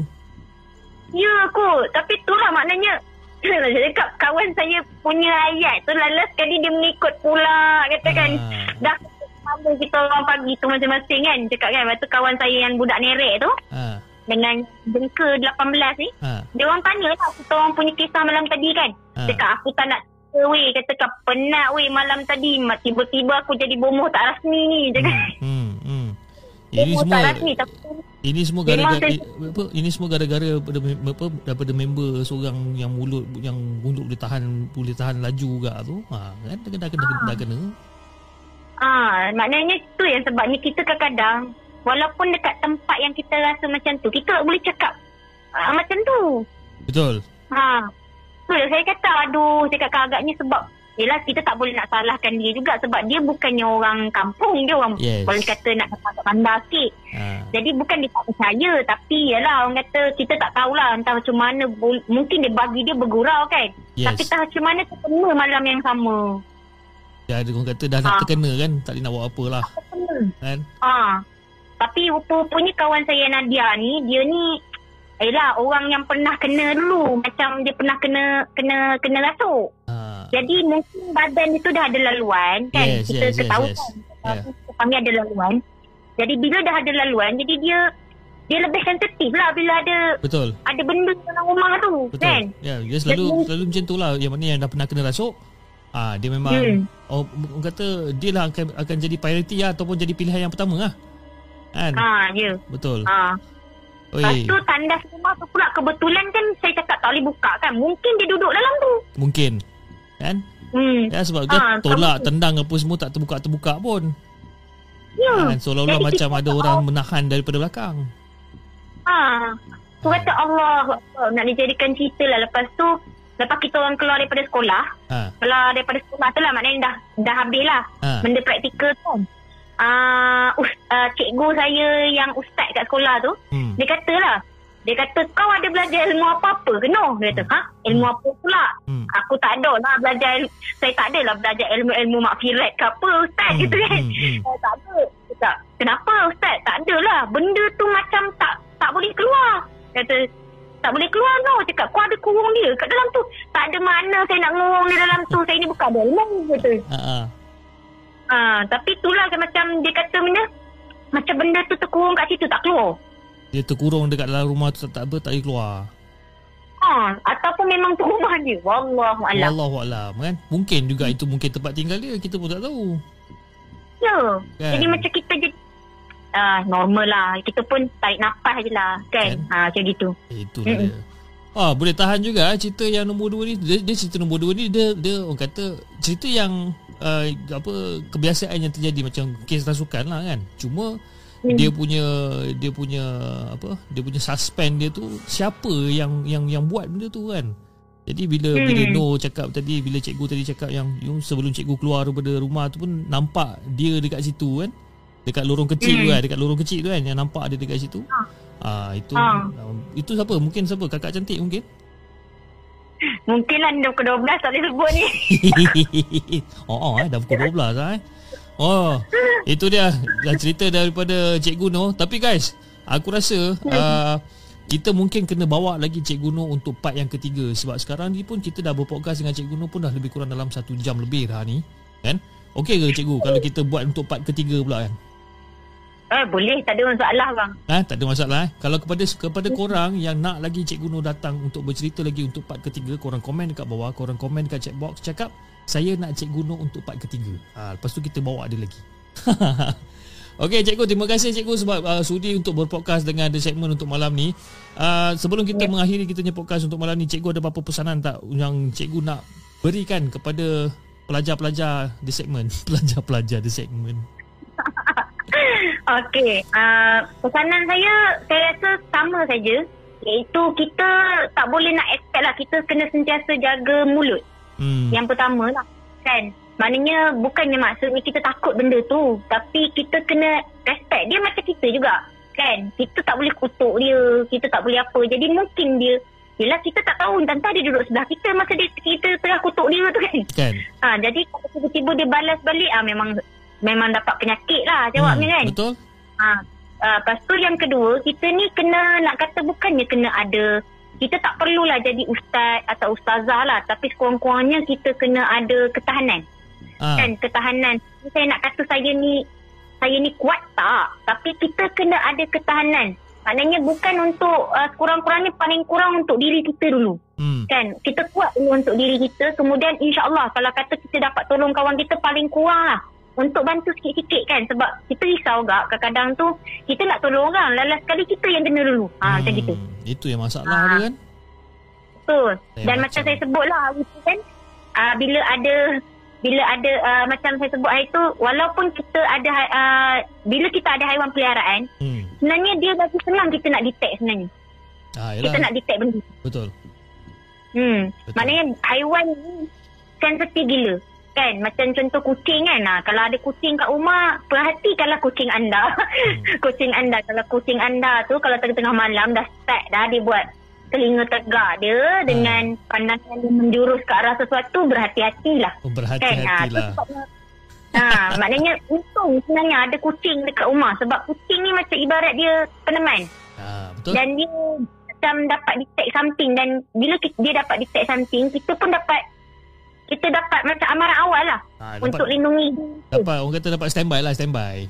Ya kot, tapi tu lah maknanya saya cakap kawan saya punya ayat tu lala sekali dia mengikut pula katakan Ah. dah sama kita orang pagi tu masing-masing kan cakap kan lepas tu kawan saya yang budak nerek tu Ha. dengan jengka 18 ni Ha. Dia orang tanya lah kita orang punya kisah malam tadi kan Ha. cakap aku tak nak cerita weh katakan penat weh malam tadi tiba-tiba aku jadi bomoh tak rasmi ni cakap Hmm. Hmm. Ini bomoh semua tak rasmi tapi ini semua gara-gara apa ini semua gara-gara daripada apa daripada member seorang yang mulut yang mulut boleh tahan boleh tahan laju juga tu. Ha kan dah kena dah kena, dah kena. Ah, maknanya tu yang sebabnya kita kadang-kadang walaupun dekat tempat yang kita rasa macam tu, kita boleh cakap ah, macam tu. Betul. Ha. Tu lah saya kata aduh, saya kata agaknya sebab Yelah kita tak boleh nak salahkan dia juga sebab dia bukannya orang kampung dia orang Yes. boleh kata nak dapat bandar sikit. Ha. Jadi bukan dia tak percaya tapi yalah orang kata kita tak tahulah entah macam mana mungkin dia bagi dia bergurau kan. Yes. Tapi tak macam mana terkena malam yang sama. Dia ada orang kata dah nak Ha. terkena kan, tak boleh nak buat apa lah. Terkena. Kan? Ha. Tapi rupa-rupanya kawan saya Nadia ni dia ni Yelah orang yang pernah kena dulu Macam dia pernah kena Kena kena rasuk Ha. Jadi mungkin badan itu dah ada laluan kan Yes, kita yes, yes, ketahui yes. kan Yeah. yeah. kami ada laluan jadi bila dah ada laluan jadi dia dia lebih sensitif lah bila ada Betul. ada benda dalam rumah tu Betul. kan Ya, dia selalu Jadi- selalu macam tu lah. Yang mana yang dah pernah kena rasuk, ah dia memang Hmm. oh, kata dia lah akan akan jadi priority lah ataupun jadi pilihan yang pertama lah. Kan? ha ya Betul. ha Lepas tu tandas rumah tu pula kebetulan kan saya cakap tak boleh buka kan. Mungkin dia duduk dalam tu. mungkin. Kan? Hmm. Ya sebab dia Ah, tolak, kamu- tendang apa semua tak terbuka-terbuka pun. Ya. Kan? Seolah-olah Jadi macam ada orang menahan daripada belakang. Ha. Tu kata Allah nak dijadikan cerita lah. Lepas tu lepas kita orang keluar daripada sekolah. Ha. Keluar daripada sekolah tu lah maknanya dah dah habis lah. Ha. Benda praktikal tu. Ah, uh, uh, cikgu saya yang ustaz kat sekolah tu, Hmm. dia kata lah, dia kata kau ada belajar ilmu apa-apa ke no? Dia kata, ha? Ilmu apa pula? Hmm. Aku tak ada lah belajar, saya tak ada lah belajar ilmu-ilmu makfirat ke apa ustaz Hmm, gitu kan. hmm, hmm. Saya tak ada. Kata, kenapa ustaz? Tak ada lah. Benda tu macam tak tak boleh keluar. Dia kata, tak boleh keluar no. Cakap, kau ada kurung dia kat dalam tu. Tak ada mana saya nak ngurung dia dalam tu. Saya ni bukan ada ilmu. Dia Kata. Ha. Ha. Tapi itulah kan macam dia kata benda macam benda tu terkurung kat situ tak keluar. Dia terkurung dekat dalam rumah tu tak, tak apa tak boleh keluar. Ha, ataupun memang tu rumah dia. Wallahu alam. Wallahu alam kan. Mungkin juga itu mungkin tempat tinggal dia, kita pun tak tahu. Ya. Kan? Jadi macam kita je ah normal lah. Kita pun tarik nafas je lah kan. Kan? Ha macam gitu. Eh, Itulah dia. Ah, boleh tahan juga eh, cerita yang nombor dua ni. Dia, dia cerita nombor dua ni dia dia orang kata cerita yang uh, apa kebiasaan yang terjadi macam kes rasukan lah kan. Cuma Hmm. dia punya dia punya apa? Dia punya suspend dia tu siapa yang yang yang buat benda tu kan. Jadi bila Hmm. bila No cakap tadi bila cikgu tadi cakap yang you, sebelum cikgu keluar daripada rumah tu pun nampak dia dekat situ kan. Dekat lorong kecil tu Hmm. kan, dekat lorong kecil tu kan yang nampak dia dekat situ. Ah itu Ha. um, itu siapa? Mungkin siapa? Kakak cantik mungkin. Mungkin lah dia pukul 12 tak boleh sebut ni. oh, oh eh, dah pukul 12 lah eh. Oh, itu dia dah cerita daripada Cikgu Noh. Tapi guys, aku rasa uh, kita mungkin kena bawa lagi Cikgu Noh untuk part yang ketiga sebab sekarang ni pun kita dah berpodcast dengan Cikgu Noh pun dah lebih kurang dalam satu jam lebih dah ni. Kan? Okey ke Cikgu kalau kita buat untuk part ketiga pula kan? Eh boleh tak ada masalah bang. Ha, tak ada masalah eh. Kalau kepada kepada korang yang nak lagi Cikgu Nur datang untuk bercerita lagi untuk part ketiga, korang komen dekat bawah, korang komen dekat chat box cakap saya nak Cikgu Nur untuk part ketiga. Ha, lepas tu kita bawa dia lagi. Okey Cikgu, terima kasih Cikgu sebab uh, sudi untuk berpodcast dengan The Segment untuk malam ni. Uh, sebelum kita mengakhiri kita punya podcast untuk malam ni, Cikgu ada apa-apa pesanan tak yang Cikgu nak berikan kepada pelajar-pelajar The Segment? Pelajar-pelajar The Segment. Okey, uh, pesanan saya saya rasa sama saja iaitu kita tak boleh nak expect lah kita kena sentiasa jaga mulut. Hmm. Yang pertama lah kan. Maknanya bukannya maksudnya kita takut benda tu tapi kita kena respect dia macam kita juga kan. Kita tak boleh kutuk dia, kita tak boleh apa. Jadi mungkin dia Yelah kita tak tahu Entah dia duduk sebelah kita Masa dia, kita tengah kutuk dia tu kan Kan? ha, Jadi tiba-tiba dia balas balik ah Memang Memang dapat penyakit lah Jawabnya Hmm, kan Betul? Ha, uh, lepas tu yang kedua, kita ni kena nak kata bukannya kena ada kita tak perlulah jadi ustaz atau ustazah lah tapi sekurang-kurangnya kita kena ada ketahanan Ah. kan ketahanan saya nak kata saya ni saya ni kuat tak tapi kita kena ada ketahanan maknanya bukan untuk uh, sekurang-kurangnya paling kurang untuk diri kita dulu Hmm. kan kita kuat dulu untuk diri kita kemudian insyaallah kalau kata kita dapat tolong kawan kita paling kurang lah untuk bantu sikit-sikit kan sebab kita risau gak kadang-kadang tu kita nak tolong orang lalas sekali kita yang kena dulu ha macam gitu Itu yang masalah Ah. dia kan? betul Saya dan macam- macam saya sebut lah hari tu kan uh, bila ada bila ada uh, macam saya sebut hari tu walaupun kita ada uh, bila kita ada haiwan peliharaan Hmm. sebenarnya dia lagi senang kita nak detect sebenarnya Ah, kita nak detect benda Betul. Hmm. Betul. Maknanya haiwan ni sensitif gila. Kan? Macam contoh kucing kan? Ha, Kalau ada kucing kat rumah Perhatikanlah kucing anda. Kucing anda Kalau kucing anda tu Kalau tengah-tengah malam Dah start dah Dia buat telinga tegak dia Dengan pandangan yang menjurus ke arah sesuatu Berhati-hatilah. Oh, Kan? Ha, berhati-hatilah. Ha, maknanya untung sebenarnya ada kucing dekat rumah sebab kucing ni macam ibarat dia peneman. Ha, betul? dan dia macam dapat detect something dan bila kita, dia dapat detect something kita pun dapat kita dapat macam amaran awal lah Ha, untuk dapat, lindungi dapat orang kata dapat standby lah standby.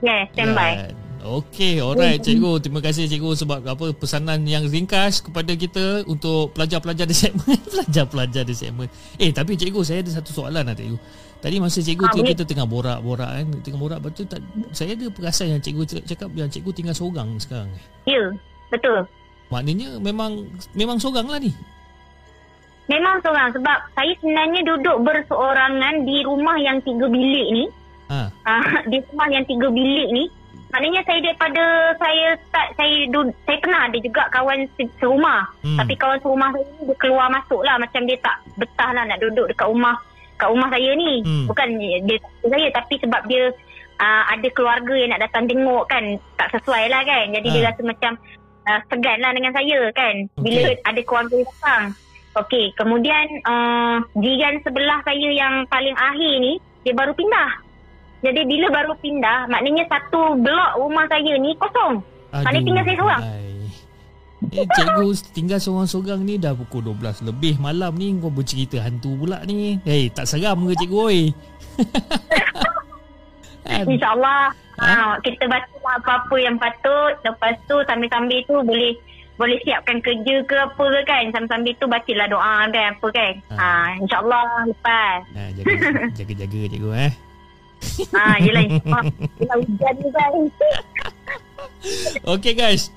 yeah standby Kan? Okey, alright cikgu. Terima kasih cikgu sebab apa pesanan yang ringkas kepada kita untuk pelajar-pelajar di segmen. pelajar-pelajar di segmen. Eh, tapi cikgu saya ada satu soalan lah cikgu. Tadi masa cikgu Ah, tu kita tengah borak-borak kan, tengah borak betul tak saya ada perasan yang cikgu cakap- cakap yang cikgu tinggal seorang sekarang. ya betul Maknanya memang memang seorang lah ni. Memang seorang sebab saya sebenarnya duduk berseorangan di rumah yang tiga bilik ni Ha. Ah, di rumah yang tiga bilik ni maknanya saya daripada saya start saya dud, saya pernah ada juga kawan se- serumah Hmm. tapi kawan serumah saya ni dia keluar masuk lah macam dia tak betah lah nak duduk dekat rumah kat rumah saya ni Hmm. bukan dia saya tapi sebab dia uh, ada keluarga yang nak datang tengok kan tak sesuai lah kan jadi Ah. dia rasa macam uh, segan lah dengan saya kan bila Okey. ada keluarga datang Okey, kemudian uh, jiran sebelah saya yang paling akhir ni dia baru pindah jadi bila baru pindah, maknanya satu blok rumah saya ni kosong. Maknanya tinggal saya seorang. hai. Eh cikgu tinggal seorang-seorang ni dah pukul 12 lebih malam ni kau bercerita hantu pula ni. Eh tak seram ke cikgu oi? InsyaAllah Ha? ha? kita baca apa-apa yang patut. Lepas tu sambil-sambil tu boleh boleh siapkan kerja ke apa ke kan. Sambil-sambil tu bacalah doa kan apa kan. Ha. Ha, InsyaAllah lepas. Ha, jaga, jaga-jaga cikgu eh. Ha, yelah. Yelah hujan ni kan. Okay guys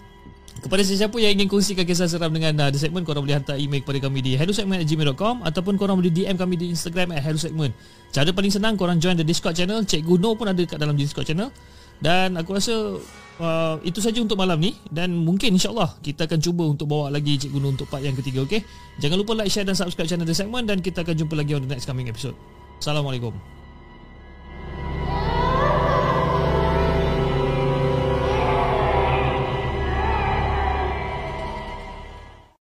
kepada sesiapa yang ingin kongsikan kisah seram dengan uh, The Segment Korang boleh hantar email kepada kami di hellosegment.gmail.com Ataupun korang boleh DM kami di Instagram at hellosegment Cara paling senang korang join the Discord channel Cikgu No pun ada kat dalam Discord channel Dan aku rasa uh, itu saja untuk malam ni Dan mungkin insyaAllah kita akan cuba untuk bawa lagi Cikgu No untuk part yang ketiga okay? Jangan lupa like, share dan subscribe channel The Segment Dan kita akan jumpa lagi on the next coming episode Assalamualaikum